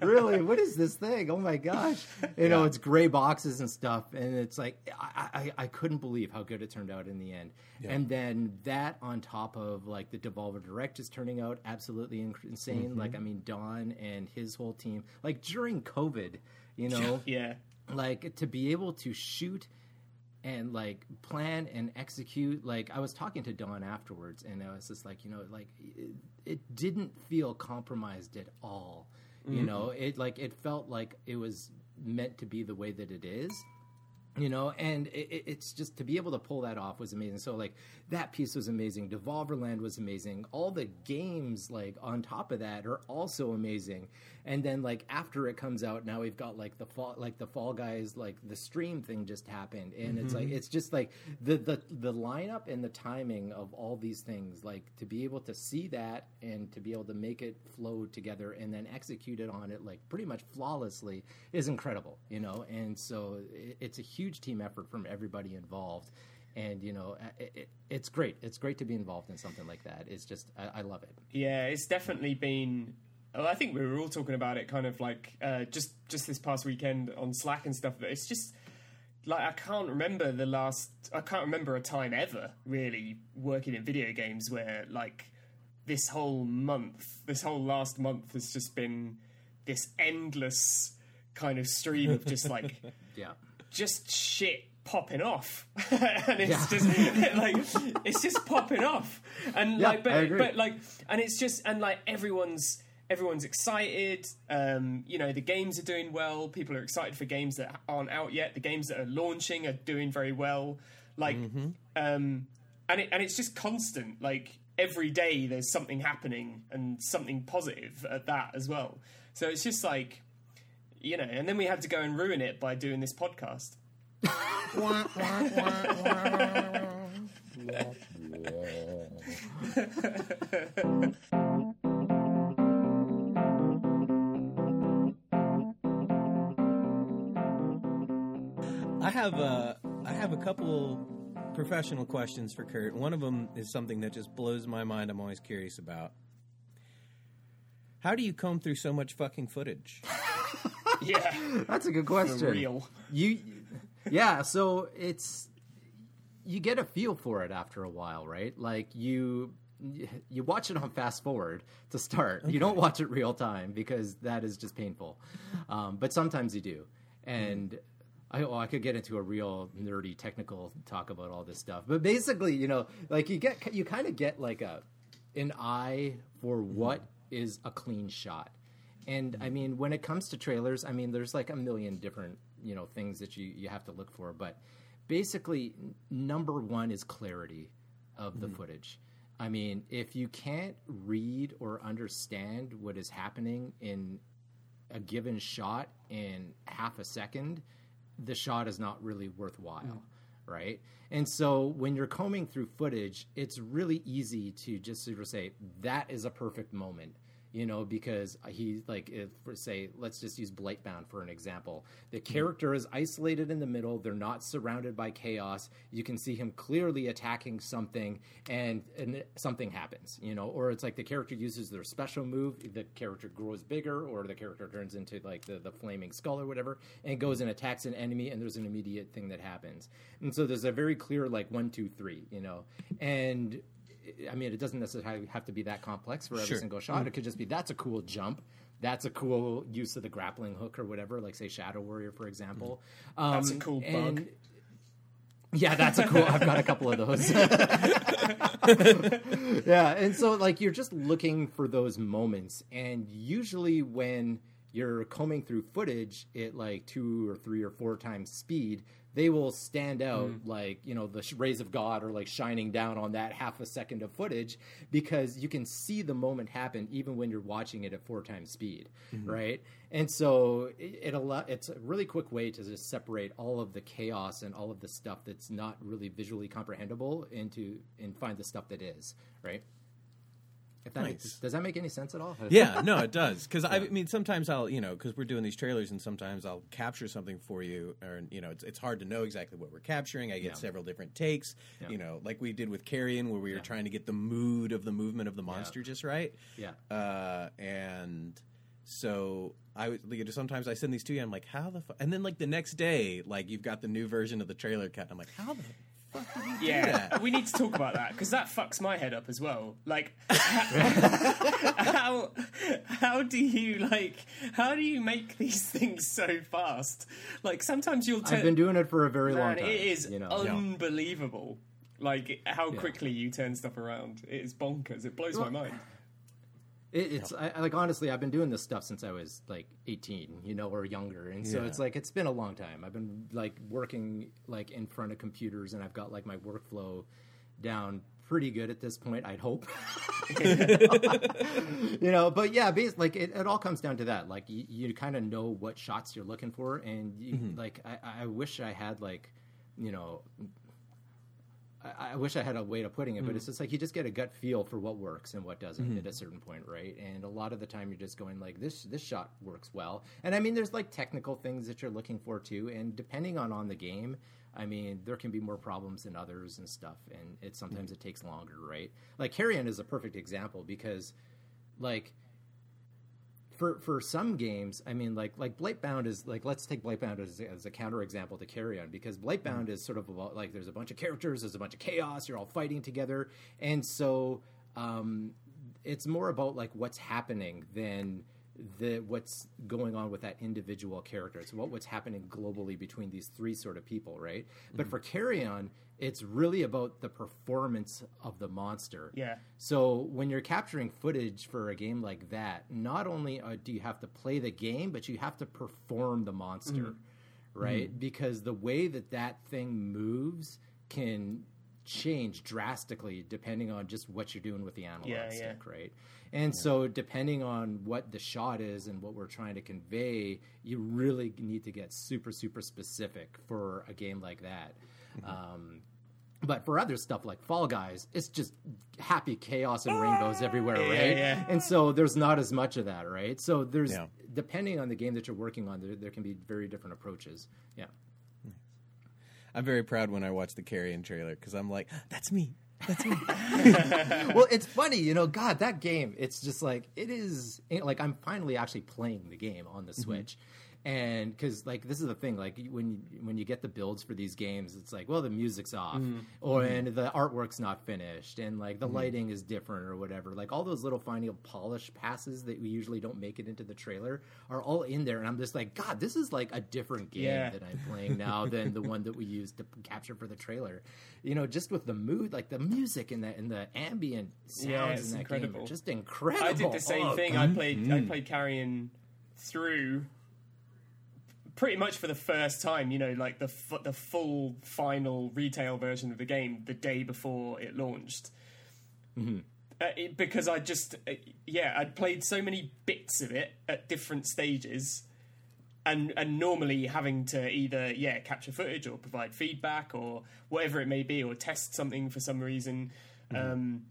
Really? What is this thing? Oh my gosh. You know it's gray boxes and stuff and it's like I, I i couldn't believe how good it turned out in the end. And then that on top of like the devolver direct is turning out absolutely insane. Mm-hmm. Like i mean don and his whole team like during covid you know? Yeah. like to be able to shoot and like plan and execute. Like i was talking to don afterwards and i was just like you know like it, it didn't feel compromised at all. You mm-hmm. know it like it felt like it was meant to be the way that it is you know and it, it- it's just to be able to pull that off was amazing. So like that piece was amazing. Devolverland was amazing. All the games like on top of that are also amazing. And then like after it comes out now we've got like the fall like the fall guys like the stream thing just happened. And it's like mm-hmm. it's just like the the the lineup and the timing of all these things like to be able to see that and to be able to make it flow together and then execute it on it like pretty much flawlessly is incredible you know? And so it, it's a huge team effort from everybody involved and you know it, it, it's great it's great to be involved in something like that it's just I, I love it Yeah, it's definitely been. Well, I think we were all talking about it, kind of like uh, just just this past weekend on Slack and stuff. But it's just like I can't remember the last. I can't remember a time ever really working in video games where like this whole month, this whole last month has just been this endless kind of stream of just like yeah just shit popping off. And it's just like it's just popping off. And Yeah, like but but like and it's just and like everyone's everyone's excited. Um you know the games are doing well. People are excited for games that aren't out yet. The games that are launching are doing very well. Like um and it and it's just constant. Like every day there's something happening and something positive at that as well. So it's just like you know and then we had to go and ruin it by doing this podcast I have a I have a couple professional questions for Kert. One of them is something that just blows my mind. I'm always curious about. How do you comb through so much fucking footage? yeah. That's a good for question. real. You yeah so it's you get a feel for it after a while right? Like you you watch it on fast forward to start. You don't watch it real time because that is just painful. Um, but sometimes you do. And I, oh, I could get into a real nerdy technical talk about all this stuff. But basically you know like you get you kind of get like a an eye for what is a clean shot and I mm-hmm. mean, when it comes to trailers, I mean, there's like a million different you know things that you you have to look for, but basically, number one is clarity. of the mm-hmm. footage. I mean, if you can't read or understand what is happening in a given shot in half a second, the shot is not really worthwhile, mm-hmm. right? And so when you're combing through footage, it's really easy to just sort of say that is a perfect moment. You know, because he like if say, let's just use Blightbound for an example. The character is isolated in the middle; they're not surrounded by chaos. You can see him clearly attacking something, and and something happens. You know, or it's like the character uses their special move, the character grows bigger, or the character turns into like the the flaming skull or whatever, and goes and attacks an enemy, and there's an immediate thing that happens. And so there's a very clear like one, two, three. You know, and I mean, it doesn't necessarily have to be that complex for every Sure. single shot. It could just be that's a cool jump. That's a cool use of the grappling hook or whatever, like say Shadow Warrior, for example. Um, That's a cool bug. Yeah, that's a cool. I've got a couple of those. yeah, and so like you're just looking for those moments, and usually when you're combing through footage at like two or three or four times speed, they will stand out mm-hmm. like you know the rays of God are like shining down on that half a second of footage because you can see the moment happen even when you're watching it at four times speed, mm-hmm. right? And so it, it allow, it's a really quick way to just separate all of the chaos and all of the stuff that's not really visually comprehensible into and find the stuff that is, right? If that makes, does that make any sense at all? yeah, no, it does. Because I mean, sometimes I'll, you know, because we're doing these trailers, and sometimes I'll capture something for you, or you know, it's, it's hard to know exactly what we're capturing. I get Yeah. several different takes, Yeah. you know, like we did with Carrion, where we were trying to get the mood of the movement of the monster just right. Yeah. Uh, and so I would, you know, sometimes I send these to you. I'm like, how the, fu-? and then like the next day, like you've got the new version of the trailer cut. I'm like, how the fuck did you do Yeah, that? we need to talk about that because that fucks my head up as well. Like, how how do you like how do you make these things so fast? Like sometimes you'll. I've been doing it for a very long time. it is you know. unbelievable. Like how Yeah. quickly you turn stuff around. It is bonkers. It blows my mind. It, it's I, I- like honestly, I've been doing this stuff since I was like 18, you know, or younger, and so Yeah. it's like it's been a long time. I've been like working like in front of computers, and I've got like my workflow down pretty good at this point. I'd hope, you know. But yeah, bas- like it, it all comes down to that. Like you, you kind of know what shots you're looking for, and you, mm-hmm. like I, I wish I had like, you know, I, I wish I had a way of putting it, but hmm. it's just like you just get a gut feel for what works and what doesn't hmm. at a certain point, right? And a lot of the time, you're just going like this. This shot works well, and I mean, there's like technical things that you're looking for too, and depending on on the game, I mean, there can be more problems than others and stuff, and it sometimes hmm. it takes longer, right? Like Carrion is a perfect example because, like for for some games, I mean, like like Blightbound is like let's take Blightbound as, as a counter example to Carrion because Blightbound is sort of about like there's a bunch of characters, there's a bunch of chaos, you're all fighting together, and so um, it's more about like what's happening than the what's going on with that individual character. It's what what's happening globally between these three sort of people, right? But mm-hmm. for Carrion, it's really about the performance of the monster. Yeah. So when you're capturing footage for a game like that, not only uh, do you have to play the game, but you have to perform the monster, mm-hmm. right? Mm-hmm. Because the way that that thing moves can change drastically depending on just what you're doing with the analog Yeah, yeah. stick, right? And so depending on what the shot is and what we're trying to convey, you really need to get super super specific for a game like that. Um, but for other stuff like Fall Guys, it's just happy chaos and rainbows everywhere, Yeah, right? yeah. And so there's not as much of that, right? So there's Yeah. depending on the game that you're working on, there, there can be very different approaches. Yeah. I'm very proud when I watch the Carrion trailer because I'm like, that's me. That's me. well, it's funny, you know. God, that game. It's just like it is. Eh, like I'm finally actually playing the game on the mm-hmm. Switch, and because like this is the thing. Like when you, when you get the builds for these games, it's like, well, the music's off, mm-hmm. or mm-hmm. and the artwork's not finished, and like the mm-hmm. lighting is different or whatever. Like all those little final polish passes that we usually don't make it into the trailer are all in there, and I'm just like, God, this is like a different game Yeah. that I'm playing now than the one that we used to capture for the trailer. You know, just with the mood, like the music and the and the ambient sounds Yeah, it's in that game incredible. are just incredible. I did the same Oh, thing. I played I played Carrion through pretty much for the first time, you know, like the f- the full final retail version of the game the day before it launched. Mm-hmm. Uh, it, because I just, uh, yeah, I'd played so many bits of it at different stages, and and normally having to either yeah capture footage or provide feedback or whatever it may be or test something for some reason, um,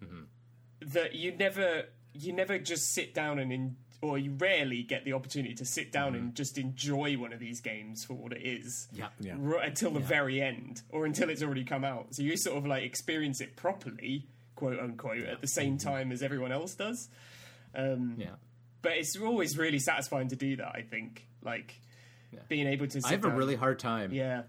that you never you never just sit down and in, or you rarely get the opportunity to sit down and just enjoy one of these games for what it is Yeah. Yeah. r- until the very end or until it's already come out. So you sort of like experience it properly, quote unquote, at the same time as everyone else does. Um, Yeah. But it's always really satisfying to do that. I think, like being able to. Sit I have a really hard time. yeah.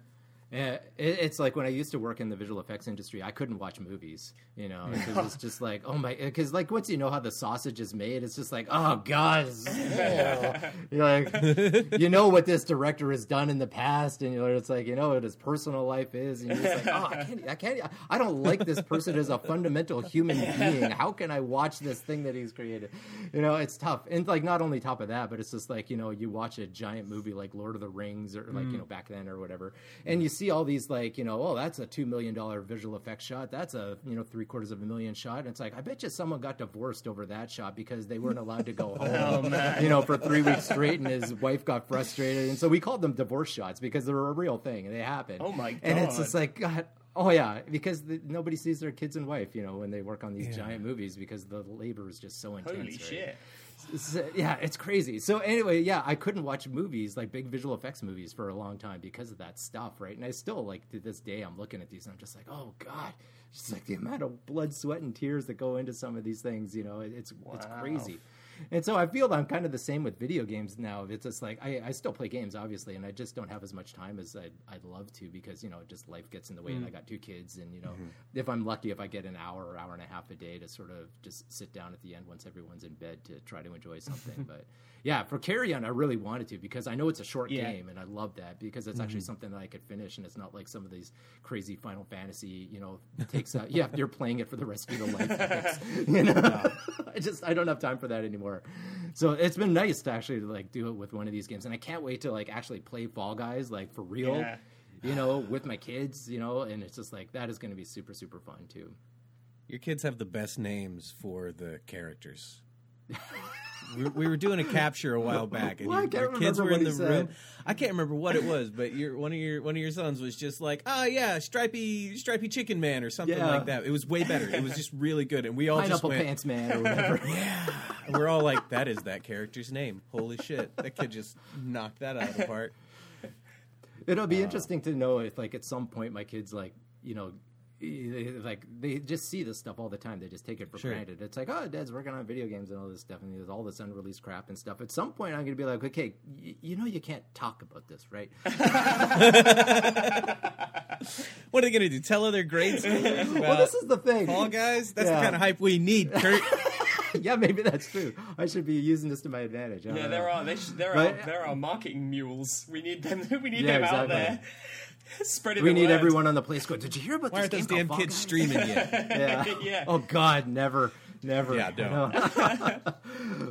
Yeah, it, it's like when I used to work in the visual effects industry, I couldn't watch movies, you know, because it's just like, oh my, because like once you know how the sausage is made, it's just like, oh god, you're like, you know what this director has done in the past, and you're it's like, you know what his personal life is, and you're just like, oh, I can't, I can't, I don't like this person as a fundamental human being. How can I watch this thing that he's created? You know, it's tough, and like not only top of that, but it's just like you know, you watch a giant movie like Lord of the Rings or like you mm. know back then or whatever, and you see all these like you know, oh, that's a two million dollar visual effects shot, that's a you know three quarters of a million shot, and it's like I bet you someone got divorced over that shot because they weren't allowed to go oh, home, you know, for three weeks straight, and his wife got frustrated, and so we called them divorce shots because they're a real thing and they happen. Oh, my god And it's just like God. Oh yeah, because the, nobody sees their kids and wife, you know, when they work on these giant movies because the labor is just so intense. Holy right? shit. Uh, yeah, it's crazy. So anyway, yeah, I couldn't watch movies like big visual effects movies for a long time because of that stuff, right? And I still like to this day, I'm looking at these and I'm just like, oh god, just like the amount of blood, sweat, and tears that go into some of these things. You know, it, it's it's crazy. And so I feel I'm kind of the same with video games now. It's just like I, I still play games, obviously, and I just don't have as much time as I'd, I'd love to because you know just life gets in the way, and I mm. got two kids, and you know mm-hmm. if I'm lucky, if I get an hour or hour and a half a day to sort of just sit down at the end once everyone's in bed to try to enjoy something. but yeah, for Carrion, I really wanted to because I know it's a short Yeah. game, and I love that because it's actually mm-hmm. something that I could finish, and it's not like some of these crazy Final Fantasy, you know, takes out. yeah, you're playing it for the rest of your life. you know, I just I don't have time for that anymore. So it's been nice to actually like do it with one of these games, and I can't wait to like actually play Fall Guys like for real. Yeah. You know, with my kids, you know, and it's just like that is going to be super, super fun too. Your kids have the best names for the characters. we, we were doing a capture a while back, and Well, your, kids were in the room. I can't remember what it was, but your one of your one of your sons was just like, "Ah, yeah, stripy stripy chicken man" or something Yeah. like that. It was way better. It was just really good, and we all just Pineapple went. Pants Man or whatever. We're all like, "That is that character's name." Holy shit! That kid just knocked that out of the park. It'll be interesting to know if, like, at some point, my kids, like, you know, eh, like they just see this stuff all the time. They just take it for Sure. granted. It's like, oh, Dad's working on video games and all this stuff, and there's all this unreleased crap and stuff. At some point, I'm going to be like, okay, y- you know, you can't talk about this, right? What are they gonna do? Tell other grade schoolers about well, this is the thing. Fall Guys? That's Yeah. the kind of hype we need, Kert. yeah, maybe that's true. I should be using this to my advantage. Yeah, don't there know. are they sh- there But- are there are marketing mules. We need them. We need Yeah, them out exactly. there. Spreading We need word. everyone on the place going. Did you hear about Why this aren't those damn kids Guys?" streaming yet? Yeah. Yeah. Oh God, never, never. Yeah, don't. No.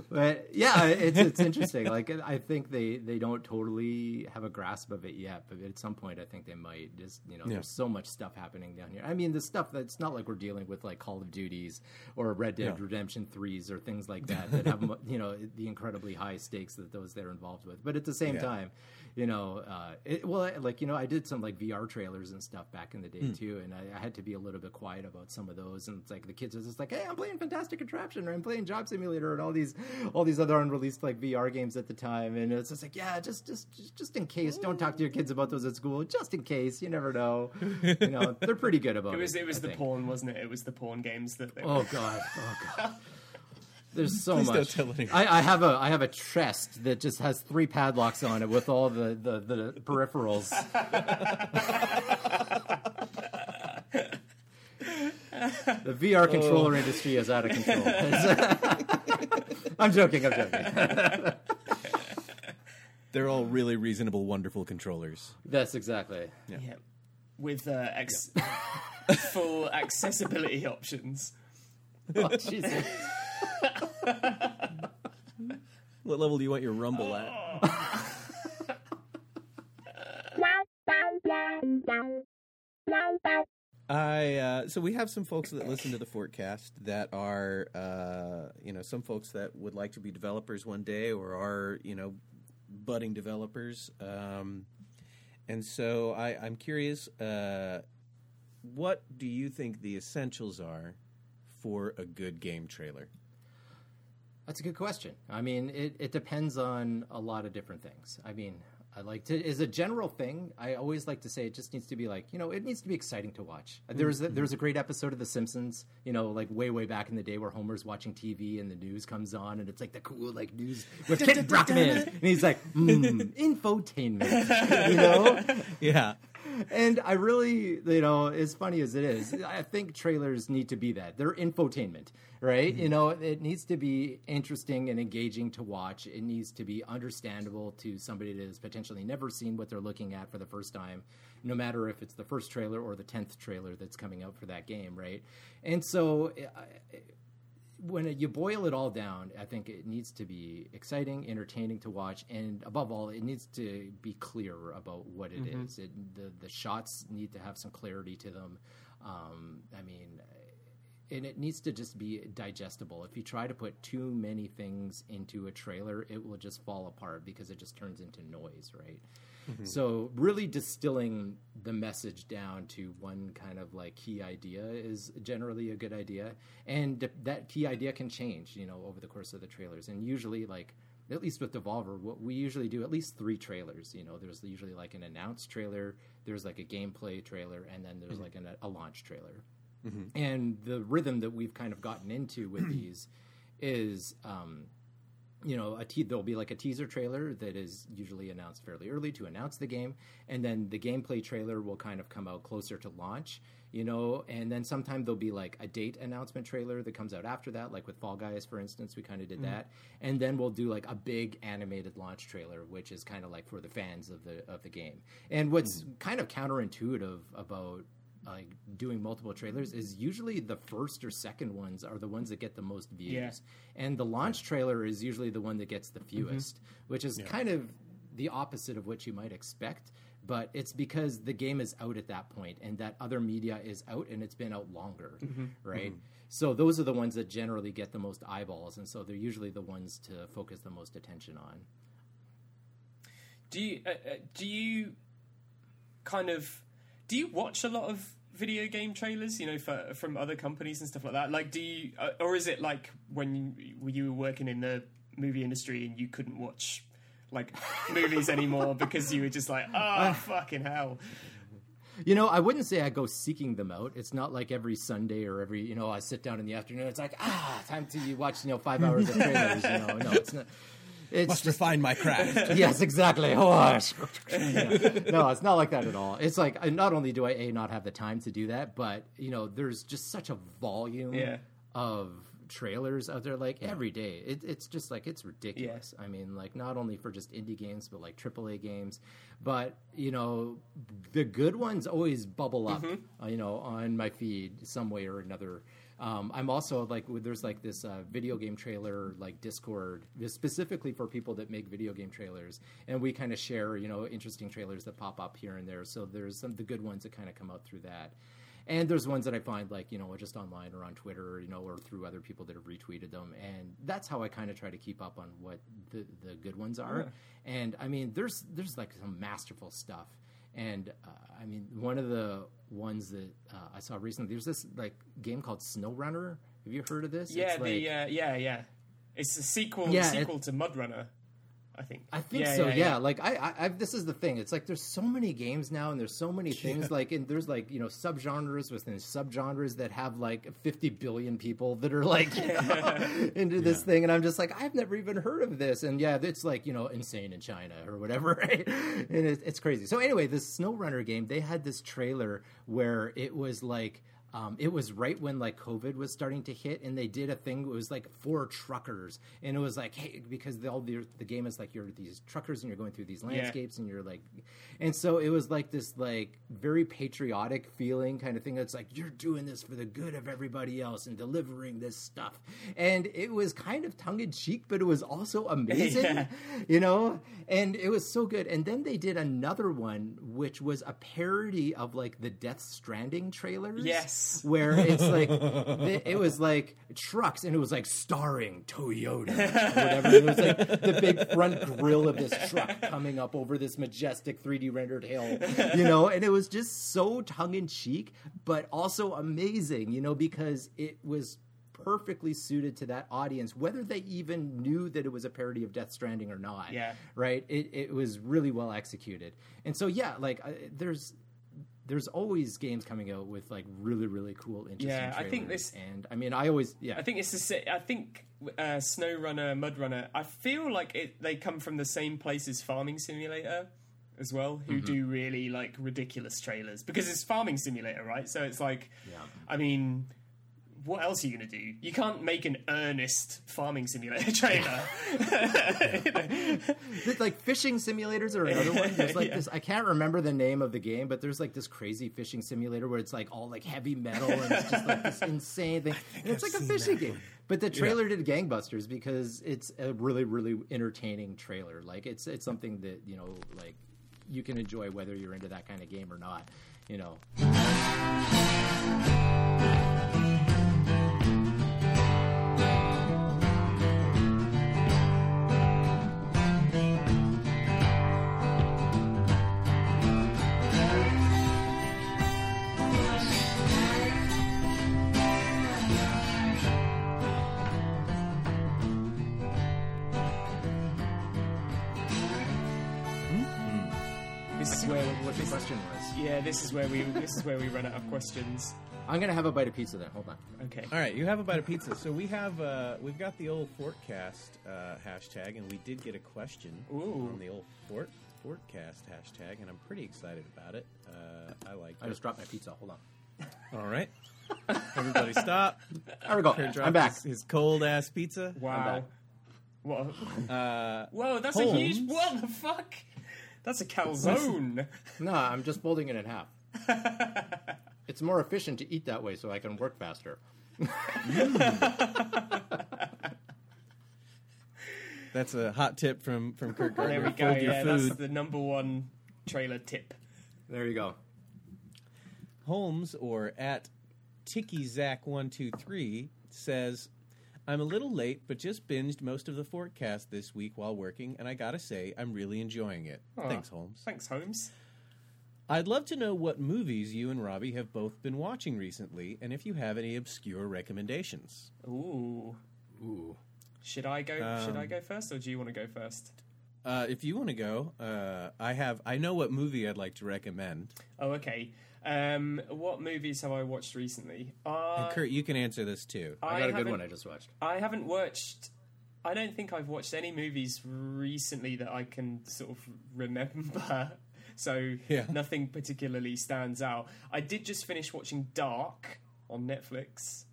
but yeah, it's it's interesting. Like I think they they don't totally have a grasp of it yet, but at some point I think they might. Just you know, Yeah. there's so much stuff happening down here. I mean, the stuff that's not like we're dealing with like Call of Duties or Red Dead Yeah. Redemption threes or things like that that have you know the incredibly high stakes that those they're involved with. But at the same Yeah. time, you know, uh, it, well, like you know, I did some like VR trailers and stuff back in the day too, and I, I had to be a little bit quiet about some of those. And it's like the kids are just like, "Hey, I'm playing Fantastic Contraption, or I'm playing Job Simulator, and all these, all these other unreleased like VR games at the time." And it's just like, yeah, just, just, just, just in case, don't talk to your kids about those at school, just in case. You never know. You know, they're pretty good about it. It was it was the think. porn, wasn't it? It was the porn games that they were. Oh god. Oh god. There's so Please don't much. tell anyone. I, I have a I have a chest that just has three padlocks on it with all the the, the peripherals. the VR controller industry is out of control. I'm joking. I'm joking. They're all really reasonable, wonderful controllers. That's exactly. Yeah. With uh, ex- full accessibility options. Oh, Jesus. What level do you want your Rumble at? I uh, so we have some folks that listen to the forecast that are uh, you know some folks that would like to be developers one day or are you know budding developers, um, and so I, I'm curious, uh, what do you think the essentials are for a good game trailer? That's a good question. I mean, it, it depends on a lot of different things. I mean, I like to as a general thing. I always like to say it just needs to be like you know it needs to be exciting to watch. There's a, there's a great episode of The Simpsons, you know, like way way back in the day where Homer's watching TV and the news comes on and it's like the cool like news with Kent Brockman and he's like mm, infotainment, you know. Yeah, and I really, you know, as funny as it is, I think trailers need to be that. They're infotainment, right? You mm-hmm. know, it needs to be interesting and engaging to watch. It needs to be understandable to somebody that has potentially never seen what they're looking at for the first time, no matter if it's the first trailer or the 10th trailer that's coming out for that game, right? And so. I, when you boil it all down, I think it needs to be exciting, entertaining to watch, and above all, it needs to be clear about what it is. It, the the shots need to have some clarity to them. Um, I mean, and it needs to just be digestible. If you try to put too many things into a trailer, it will just fall apart because it just turns into noise, right? Mm-hmm. So, really distilling the message down to one kind of like key idea is generally a good idea, and that key idea can change, you know, over the course of the trailers. And usually, like at least with Devolver, what we usually do at least three trailers. You know, there's usually like an announced trailer, there's like a gameplay trailer, and then there's mm-hmm. like an, a launch trailer. Mm-hmm. And the rhythm that we've kind of gotten into with these is, um, you know, a te- there'll be like a teaser trailer that is usually announced fairly early to announce the game, and then the gameplay trailer will kind of come out closer to launch. You know, and then sometime there'll be like a date announcement trailer that comes out after that, like with Fall Guys, for instance, we kind of did mm. that, and then we'll do like a big animated launch trailer, which is kind of like for the fans of the of the game. And what's mm. kind of counterintuitive about like doing multiple trailers is usually the first or second ones are the ones that get the most views. Yeah. and the launch trailer is usually the one that gets the fewest which is kind of the opposite of what you might expect but it's because the game is out at that point and that other media is out and it's been out longer right? So those are the ones that generally get the most eyeballs and so they're usually the ones to focus the most attention on. Do you uh, uh, do you kind of do you watch a lot of video game trailers? You know, for, from other companies and stuff like that. Like, do you, uh, or is it like when you, you were working in the movie industry and you couldn't watch like movies anymore because you were just like, oh fucking hell. You know, I wouldn't say I go seeking them out. It's not like every Sunday or every, you know, I sit down in the afternoon. It's like, ah, time to watch, you know, five hours of trailers. You know, no, it's not. It's must refine my craft. yes, exactly. Oh, no, it's not like that at all. It's like not only do I a not have the time to do that, but you know, there's just such a volume Yeah. of trailers out there like every day. It, it's just like it's ridiculous. I mean, like not only for just indie games, but like AAA games. But you know, the good ones always bubble up. Uh, you know, on my feed some way or another. Um, I'm also like there's like this uh, video game trailer like Discord specifically for people that make video game trailers, and we kind of share you know interesting trailers that pop up here and there. So there's some the good ones that kind of come out through that. And there's ones that I find like you know just online or on Twitter, you know, or through other people that have retweeted them, and that's how I kind of try to keep up on what the the good ones are. And I mean, there's there's like some masterful stuff. And uh, I mean, one of the ones that uh, I saw recently, there's this like game called Snow Runner. Have you heard of this? Yeah, It's the like- uh, yeah yeah. It's a sequel Yeah, sequel to Mud Runner, I think. I think Yeah, so. yeah, Yeah, yeah. Like I, I, I've, this is the thing. It's like there's so many games now, and there's so many things. Like, and there's like you know subgenres within subgenres that have like 50 billion people that are like you know, into this thing, and I'm just like I've never even heard of this. And yeah, it's like you know insane in China or whatever, right? And it, it's crazy. So anyway, this Snow Runner game, they had this trailer where it was like. Um, it was right when like COVID was starting to hit, and they did a thing. It was like for truckers, and it was like, hey, because the, all the the game is like you're these truckers and you're going through these landscapes, and you're like, and so it was like this like very patriotic feeling kind of thing. It's like you're doing this for the good of everybody else and delivering this stuff, and it was kind of tongue in cheek, but it was also amazing, Yeah. you know. and it was so good. And then they did another one, which was a parody of like the Death Stranding trailers. Yes. Where it's like the- it was like trucks, and it was like starring Toyota, or whatever. It was like the big front grill of this truck coming up over this majestic 3D rendered hill, you know. And it was just so tongue in cheek, but also amazing, you know, because it was perfectly suited to that audience, whether they even knew that it was a parody of Death Stranding or not. Yeah. Right. It it was really well executed, and so yeah, like I, there's. There's always games coming out with like really, really cool, interesting. Yeah, I think this- and I mean, I always, yeah, I think it's the I think uh, Mud Runner. I feel like it, they come from the same place as Farming Simulator as well, who do really like ridiculous trailers because it's Farming Simulator, right? So it's like, Yeah. I mean. What else are you going to do? You can't make an earnest farming simulator trailer. Like fishing simulators are another one. There's like Yeah. this. I can't remember the name of the game, but there's like this crazy fishing simulator where it's like all like heavy metal and it's just like this insane thing. And it's I've like a fishing game. But the trailer did gangbusters because it's a really really entertaining trailer. Like it's it's something that you know like you can enjoy whether you're into that kind of game or not. You know. Where we this is where we run out of questions. I'm gonna have a bite of pizza then. Hold on. Okay. All right, you have a bite of pizza. So we have uh, we've got the old Fortcast uh, hashtag, and we did get a question Ooh. on the old Fort Fortcast hashtag, and I'm pretty excited about it. Uh, I like I it. just dropped my pizza. Hold on. All right, everybody, stop. There we go. I'm back. His, his cold ass pizza. Wow. What? Uh, Whoa, that's a huge. What the fuck? That's a calzone. No, I'm just folding it in half. it's more efficient to eat that way so I can work faster. that's a hot tip from from Kert Gardner. There we go. Fold your Yeah, that's the number one trailer tip. There you go. Holmes or at TickyZack123 says, I'm a little late, but just binged most of the forecast this week while working, and I gotta say, I'm really enjoying it. Aw. Thanks, Holmes. Thanks, Holmes. I'd love to know what movies you and Robbie have both been watching recently, and if you have any obscure recommendations. Ooh. Ooh. Should I go? should Um, I go first, or do you want to go first? Uh, if you want to go, uh, I have. I know what movie I'd like to recommend. Oh, okay. Um, what movies have I watched recently? Uh, Kert, you can answer this too. I got a good one I just watched. I haven't watched. I don't think I've watched any movies recently that I can sort of remember. So Yeah. nothing particularly stands out. I did just finish watching Dark on Netflix.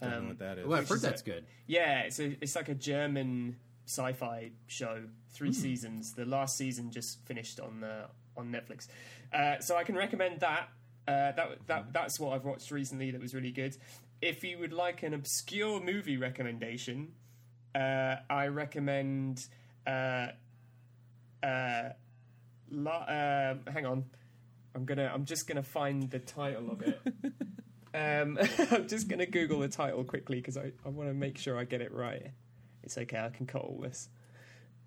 Don't know Um, what that is. Well, I've heard is that's a- good. Yeah, it's a, it's like a German sci-fi show. Three Hmm. seasons. The last season just finished on uh, on Netflix, uh, so I can recommend that. Uh, that that that's what I've watched recently. That was really good. If you would like an obscure movie recommendation, uh, I recommend. Uh, uh, la- uh, hang on, I'm gonna. I'm just gonna find the title of it. Um, I'm just going to Google the title quickly because I, I want to make sure I get it right. It's okay, I can cut all this.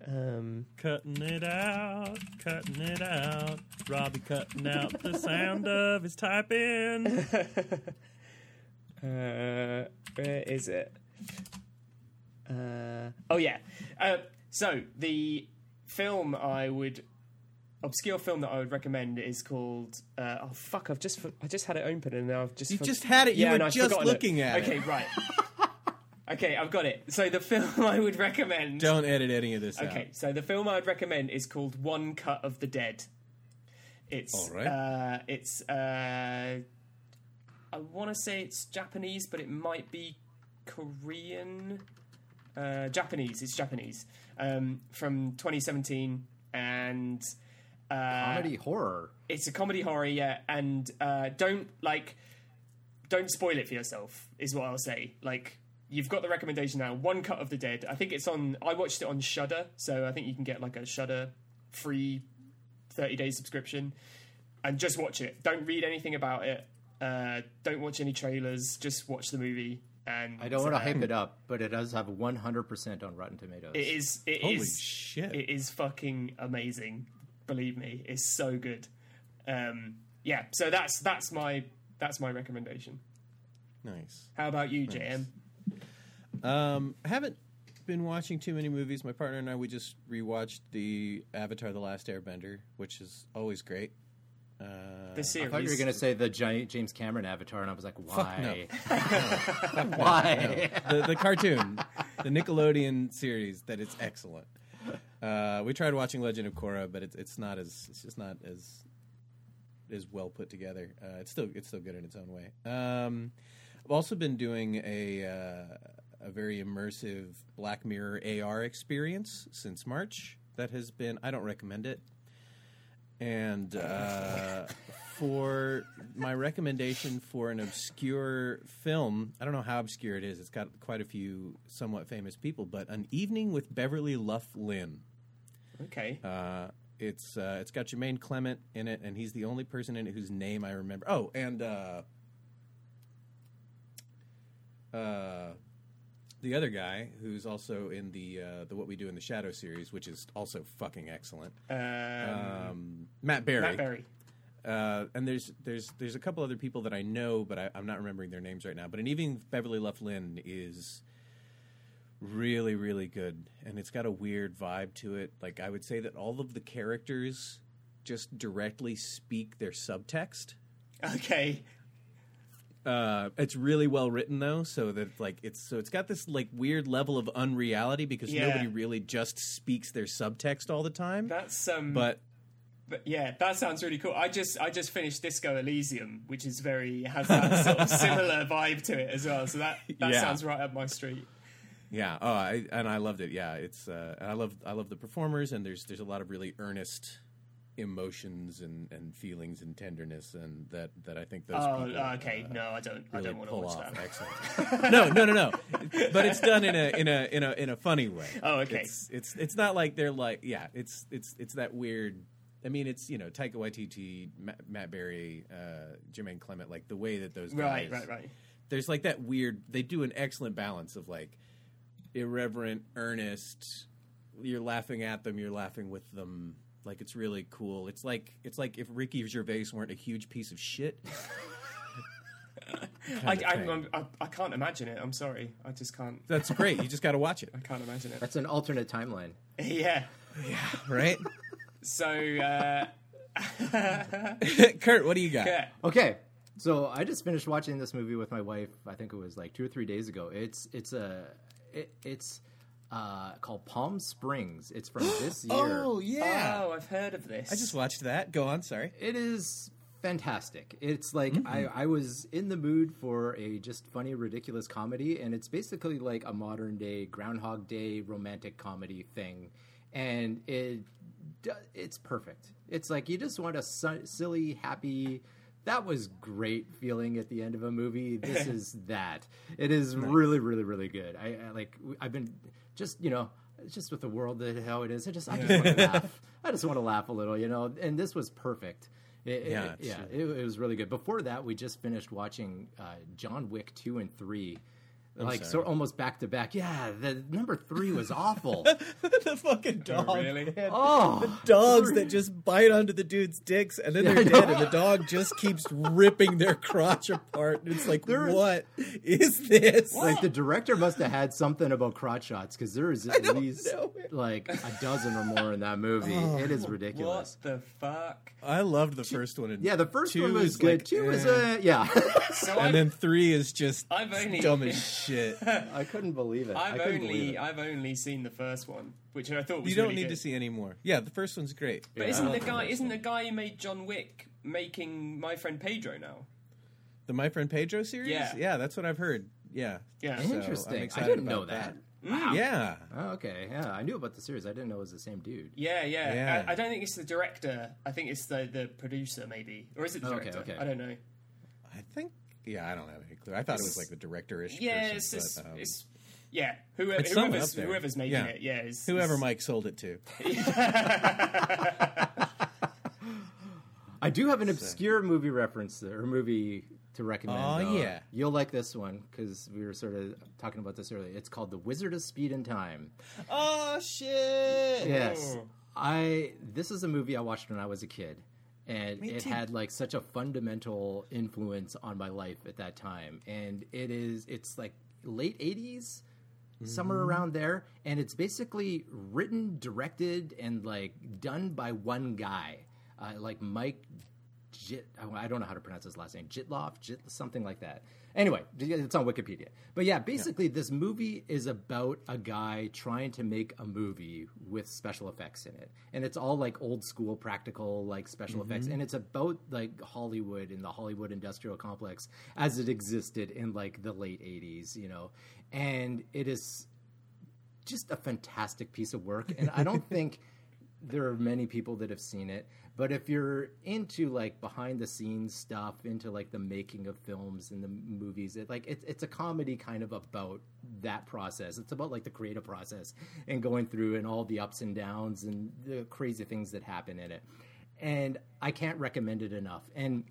Um, Cutting it out, cutting it out. Robbie cutting out the sound of his typing. uh, where is it? Uh, oh, yeah. Uh, so, the film I would. Obscure film that I would recommend is called. Uh, oh fuck! I've just I just had it open and now I've just You for- just had it. You Yeah, were just forgotten it. looking at Okay, it. right. okay, I've got it. So the film I would recommend. Don't edit any of this Okay, so the film I'd recommend is called One Cut of the Dead. It's All right. uh, it's uh, I want to say it's Japanese, but it might be Korean. Uh, Japanese. It's Japanese um, from 2017, and uh, Comedy horror. it's a comedy horror, yeah, and uh, don't like don't spoil it for yourself is what I'll say. Like you've got the recommendation now. One Cut of the Dead. I think it's on. I watched it on Shudder, so I think you can get like a Shudder free thirty day subscription, and just watch it. Don't read anything about it. Uh, don't watch any trailers. Just watch the movie. And I don't want to uh, hype it up, but it does have 100% on Rotten Tomatoes. It is. It Holy is- shit. It is fucking amazing. Believe me, is so good. Um, yeah. So that's that's my that's my recommendation. Nice. How about you, JM? Um, I haven't been watching too many movies. My partner and I we just rewatched the Avatar: The Last Airbender, which is always great. Uh, The I thought you were going to say the giant James Cameron Avatar, and I was like, Fuck no. why? why? the, the cartoon, the Nickelodeon series, that is excellent. Uh, we tried watching Legend of Korra, but it's it's not as it's just not as as well put together. Uh, it's still it's still good in its own way. Um, I've also been doing a uh, a very immersive Black Mirror AR experience since March. That has been I don't recommend it. And uh, for my recommendation for an obscure film, I don't know how obscure it is. It's got quite a few somewhat famous people, but An Evening with Beverly Luff Linn. Okay. Uh, it's uh, it's got Jermaine Clement in it, and he's the only person in it whose name I remember. Oh, and uh, uh, the other guy who's also in the uh, the What We Do in the Shadow series, which is also fucking excellent. Um, Um, Matt Berry. Matt Berry. Uh, and there's there's there's a couple other people that I know, but I, I'm not remembering their names right now. But an evening Beverly Luff Linn is really really good, and it's got a weird vibe to it. Like I would say that all of the characters just directly speak their subtext. Okay. Uh, it's really well written though, so that like it's so it's got this like weird level of unreality because Yeah. nobody really just speaks their subtext all the time. That's um. but But yeah, that sounds really cool. I just I just finished Disco Elysium, which is very has that sort of similar vibe to it as well. So that that Yeah. sounds right up my street. Yeah. Oh, I, and I loved it. Yeah, it's. Uh, and I love. I love the performers, and there's there's a lot of really earnest emotions and, and feelings and tenderness, and that that I think those. Oh, people, okay. uh, no, I don't. I don't want to watch off that. excellent. no, no, no, no. But it's done in a in a in a in a funny way. Oh, okay. It's it's it's not like they're like yeah. It's it's it's that weird. I mean, it's you know Taika Waititi, Matt, Matt Berry, uh, Jermaine Clement, like the way that those guys Right, right, right. there's like that weird they do an excellent balance of like irreverent earnest you're laughing at them you're laughing with them like it's really cool it's like it's like if ricky gervais weren't a huge piece of shit I, of I. I'm, I, I can't imagine it. I'm sorry. I just can't. that's great you just got to watch it I can't imagine it. That's an alternate timeline. yeah. Yeah. Right So, uh, Kert what do you got yeah. Okay, so I just finished watching this movie with my wife. I think it was like two or three days ago. It's it's a it, it's uh, called Palm Springs. It's from this year. oh yeah Oh, I've heard of this. i just watched that go on sorry It is fantastic. It's like Mm-hmm. I, I was in the mood for a just funny, ridiculous comedy, and it's basically like a modern day Groundhog Day romantic comedy thing, and it it's perfect. It's like you just want a su- silly, happy. That was great feeling at the end of a movie. This is that. It is really, really, really good. I, I like. I've been just you know just with the world that how it is. I just I just want to laugh. I just want to laugh a little, you know. And this was perfect. It, it- Yeah, it's- yeah, it, it was really good. Before that, we just finished watching uh, John Wick two and three, like so almost back to back. Yeah, the number three was awful. the fucking dog really? man. oh, dogs that just bite onto the dude's dicks and then they're I dead and the dog just keeps ripping their crotch apart and it's like There is- what is this like the director must have had something about crotch shots because there is at least know. like a dozen or more in that movie. Oh. it is ridiculous. What the fuck? i loved the first one and Yeah, the first one was good. like, Two was eh. uh, yeah. So and I've, then three is just I've only dumb as shit I couldn't believe it. I I've couldn't believe only it. I've only seen the first one, which I thought was you don't really need good. to see any more yeah the first one's great But Yeah, isn't the guy that's isn't one. the guy who made John Wick making My Friend Pedro now? the my friend pedro series Yeah. that's what i've heard yeah Yeah. So, I'm Interesting. I excited didn't know about that. Wow. Mm. yeah Oh, okay, yeah, I knew about the series. I didn't know it was the same dude. Yeah, yeah. Yeah. I, I don't think it's the director. I think it's the, the producer, maybe, or is it the okay, director? okay. I don't know. i think Yeah, I don't have any clue. I thought it was like the director-ish. Yeah, person, it's, just, but, um, it's yeah. Whoever, it's whoever's, whoever's making Yeah. it, yeah, is, whoever is- Mike sold it to. I do have an obscure movie reference or movie to recommend. Aw, though. yeah. you'll like this one because we were sort of talking about this earlier. It's called The Wizard of Speed and Time. Oh shit! Yes, Oh. I. This is a movie I watched when I was a kid, and Me it too. had like such a fundamental influence on my life at that time. And it is. It's like late '80s, somewhere around there, and it's basically written, directed, and like done by one guy, uh, like Mike. Jit, I don't know how to pronounce his last name. Jittlov, Jit, something like that. Anyway, it's on Wikipedia. But yeah, basically, this movie is about a guy trying to make a movie with special effects in it, and it's all like old school practical like special mm-hmm. effects, and it's about like Hollywood and the Hollywood industrial complex as it existed in like the late '80s, you know, and it is just a fantastic piece of work, and I don't think there are many people that have seen it. But if you're into like behind the scenes stuff, into like the making of films and the movies, it like it's it's a comedy kind of about that process. It's about like the creative process and going through and all the ups and downs and the crazy things that happen in it. And I can't recommend it enough. And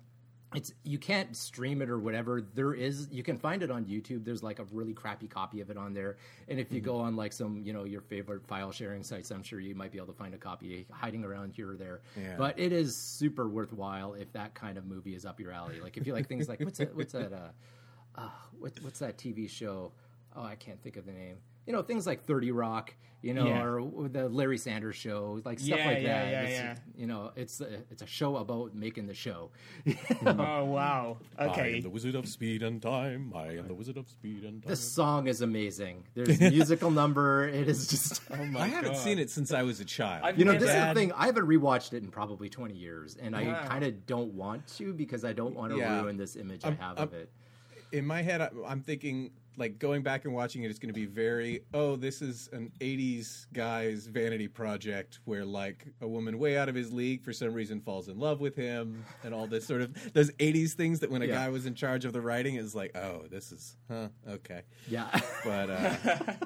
it's you can't stream it or whatever. There is you can find it on youtube. There's like a really crappy copy of it on there. And if you go on like some you know your favorite file sharing sites i'm sure you might be able to find a copy hiding around here or there. Yeah. but it is super worthwhile if that kind of movie is up your alley. Like if you like things like what's that what's that uh, uh what, what's that tv show? Oh i can't think of the name you know things like 30 rock you know Yeah. or the larry sanders show like stuff Yeah, like yeah, that yeah, It's- yeah. you know it's a, it's a show about making the show Oh wow. Okay, I am Okay. the Wizard of Speed and Time. I am the Wizard of Speed and Time. The song is amazing. There's a musical number. It is just. Oh my I haven't God. seen it since I was a child. I've You know, never- this is the thing. I haven't rewatched it in probably 20 years, and I kind of don't want to because I don't want to Yeah. ruin this image I'm- I have I'm- of it. in my head, I'm thinking like going back and watching it, it is going to be very. Oh, this is an '80s guy's vanity project where like a woman way out of his league for some reason falls in love with him, and all this sort of those '80s things that when a Yeah. guy was in charge of the writing is like, oh, this is huh, okay. Yeah. But uh,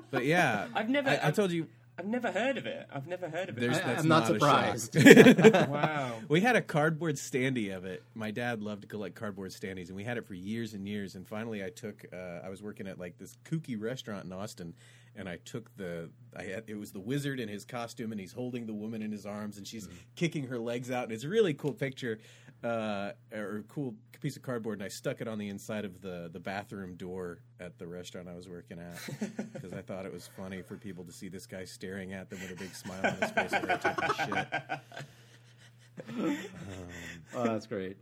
but yeah, I've never- I, I told you. I've never heard of it. I've never heard of it. There's, I, I'm not, a surprised. wow. We had a cardboard standee of it. My dad loved to collect cardboard standees, and we had it for years and years. And finally, I took. Uh, I was working at like this kooky restaurant in Austin, and I took the. I had it was the wizard in his costume, and he's holding the woman in his arms, and she's kicking her legs out, and it's a really cool picture, uh, or a cool piece of cardboard. And I stuck it on the inside of the the bathroom door at the restaurant I was working at because I thought it was funny for people to see this guy staring at them with a big smile on his face while they're taking shit. oh, that's great.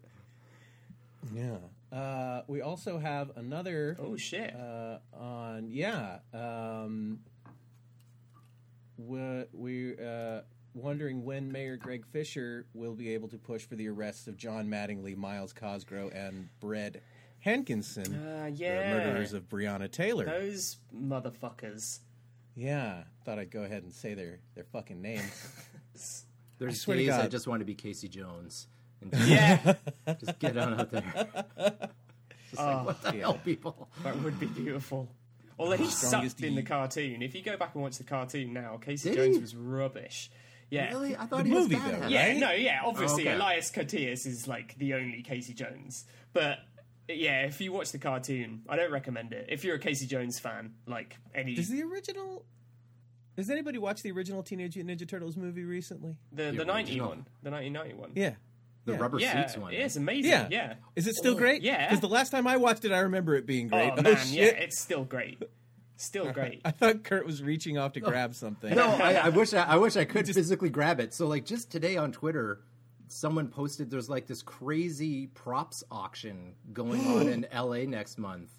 Yeah. Uh, we also have another Oh shit. uh, on. Yeah. Um, we we uh, wondering when Mayor Greg Fisher will be able to push for the arrests of John Mattingly, Myles Cosgrove, and Brett Hankinson, Uh, the murderers of Breonna Taylor. Those motherfuckers. Yeah. Thought I'd go ahead and say their their fucking names. There's swear to days I just want to be Casey Jones and Yeah, just get on out there. Just like, what the hell, people? that would be beautiful. Although he sucked in the cartoon. If you go back and watch the cartoon now, Casey Did Jones he? was rubbish. Yeah. Really? I thought The he was movie, bad though, at. Yeah, right? no, yeah, obviously okay. Elias Koteas is like the only Casey Jones. But yeah, if you watch the cartoon, I don't recommend it. If you're a Casey Jones fan, like any Does the original? Does anybody watch the original Teenage Mutant Ninja Turtles movie recently? the the, The 90 one, the 1991. Yeah. The Yeah. rubber Yeah, suits one. Yeah, it's amazing. Yeah. Yeah. Is it still oh, great? yeah. Because the last time I watched it, I remember it being great. Oh, oh man, shit. yeah, it's still great. Still great. I thought Kert was reaching off to grab something. No, I, I wish I, I wish I could physically grab it. So like just today on Twitter, someone posted there's like this crazy props auction going on in LA next month.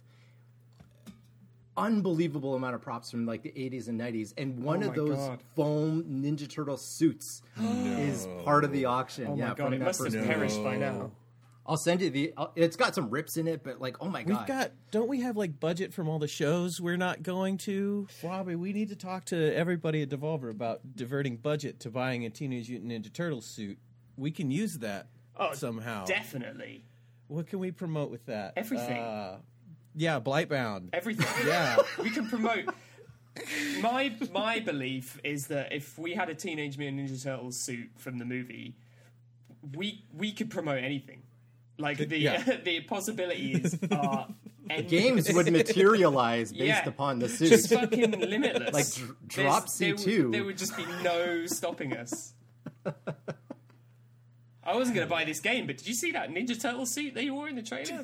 Unbelievable amount of props from like the 80s and 90s, and one Oh of those God. foam Ninja Turtle suits is part of the auction. Oh yeah, my god, it must have first movie. perished by now. I'll send you the. I'll- It's got some rips in it, but like, oh my god, We've got. Don't we have like budget from all the shows we're not going to? Robbie, we need to talk to everybody at Devolver about diverting budget to buying a Teenage Mutant Ninja Turtle suit. We can use that Oh, somehow. Definitely. What can we promote with that? Everything. Uh, yeah, Blightbound. Everything. Yeah. we can promote. My my belief is that if we had a Teenage Mutant Ninja Turtles suit from the movie, we we could promote anything. Like the Yeah. the possibilities are endless. Games would materialize based Yeah. upon the suit. just suit. fucking limitless. Like, dr- drop there C2. would- There would just be no stopping us. I wasn't going to buy this game, but did you see that Ninja Turtle suit that you wore in the trailer?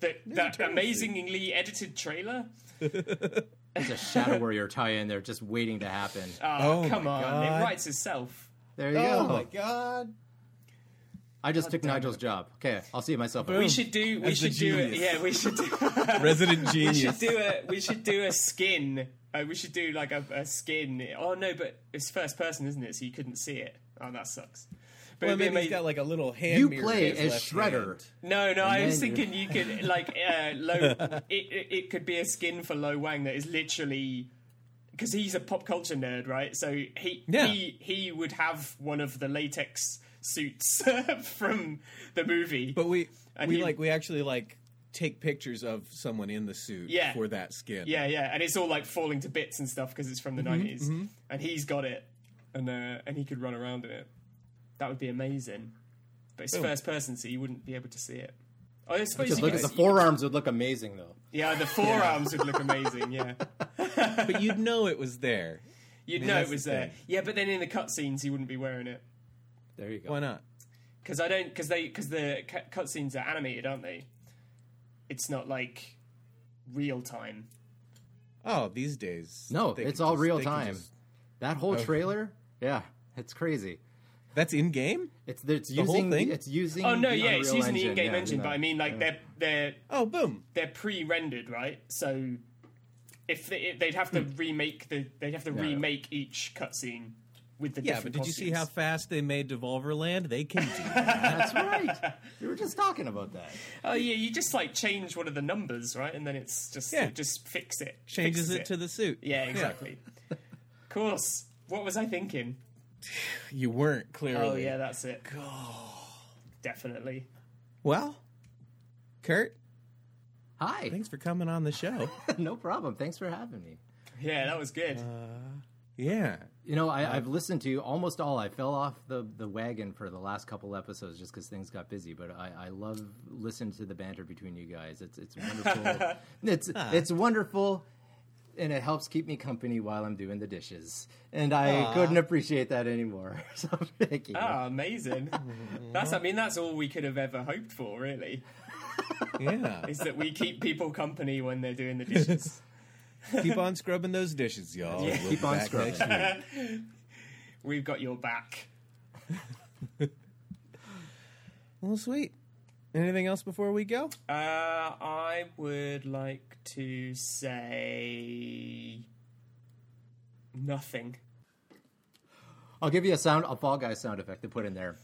that that Turtle amazingly edited trailer? There's a Shadow Warrior tie-in there just waiting to happen. Oh, Oh come on. God. It writes itself. There you Oh go. Oh my god. I just took Nigel's job. Okay, I'll see myself. Boom. We should do. We As should do it. Yeah, we should do. Resident we should do a. We should do a skin. Uh, we should do like a, a skin. Oh no, but it's first person, isn't it? So you couldn't see it. Oh, that sucks. But well, it'd be maybe he's amazing- got like a little hand You play in as left Shredder. hand. No, no, I was thinking you could like uh, low. it, it it could be a skin for Lo Wang that is literally because he's a pop culture nerd, right? So he Yeah. he he would have one of the latex suits from the movie. But we And we he- like we actually like take pictures of someone in the suit Yeah. for that skin. yeah, yeah, and it's all like falling to bits and stuff because it's from the Mm-hmm, 90s and he's got it, and uh, and he could run around in it. That would be amazing. But it's Boom. first person, so you wouldn't be able to see it. I suppose Just you look could at the see- you forearms would look amazing though. Yeah, the forearms would look amazing. Yeah, But you'd know it was there. you'd mean, know it was the there. thing. Yeah, but then in the cutscenes, he wouldn't be wearing it There you go. Why not? because I don't because they because the cu- cutscenes are animated, aren't they? It's not like real time. Oh, these days. No, it's can all just- real time. just- That whole Oh. trailer, yeah, it's crazy. That's in game. It's it's whole using thing? it's using. Oh no, the yeah, it's Unreal using the in-game yeah, engine, no, but I mean like yeah. they're they're Oh, boom. they're pre-rendered, right? So if, they, if they'd have to hmm. remake the they'd have to Yeah. remake each cutscene with the Yeah, but did you see how fast they made Devolverland? They can do that. That's right. we were just talking about that. Oh yeah, you just like change one of the numbers, right? And then it's just Yeah. it just fix it. Changes fixes it to the suit. Yeah, exactly. of course. What was I thinking? You weren't clearly. Oh yeah, that's it. Definitely. Well, Kert, Hi. thanks for coming on the show. no problem. Thanks for having me. Yeah, that was good. Uh, yeah. You know, I, I've listened to almost all. I fell off the, the wagon for the last couple episodes just because things got busy. But I, I love listening to the banter between you guys. It's it's wonderful. it's it's wonderful, and it helps keep me company while I'm doing the dishes. And I couldn't appreciate that anymore. So thank you. Ah, amazing. that's I mean that's all we could have ever hoped for, really. Yeah. Is that we keep people company when they're doing the dishes. Keep on scrubbing those dishes, y'all. Yeah. We'll Keep on scrubbing. We've got your back. Well, sweet. Anything else before we go? Uh, I would like to say nothing. I'll give you a sound, a Fall Guy sound effect to put in there.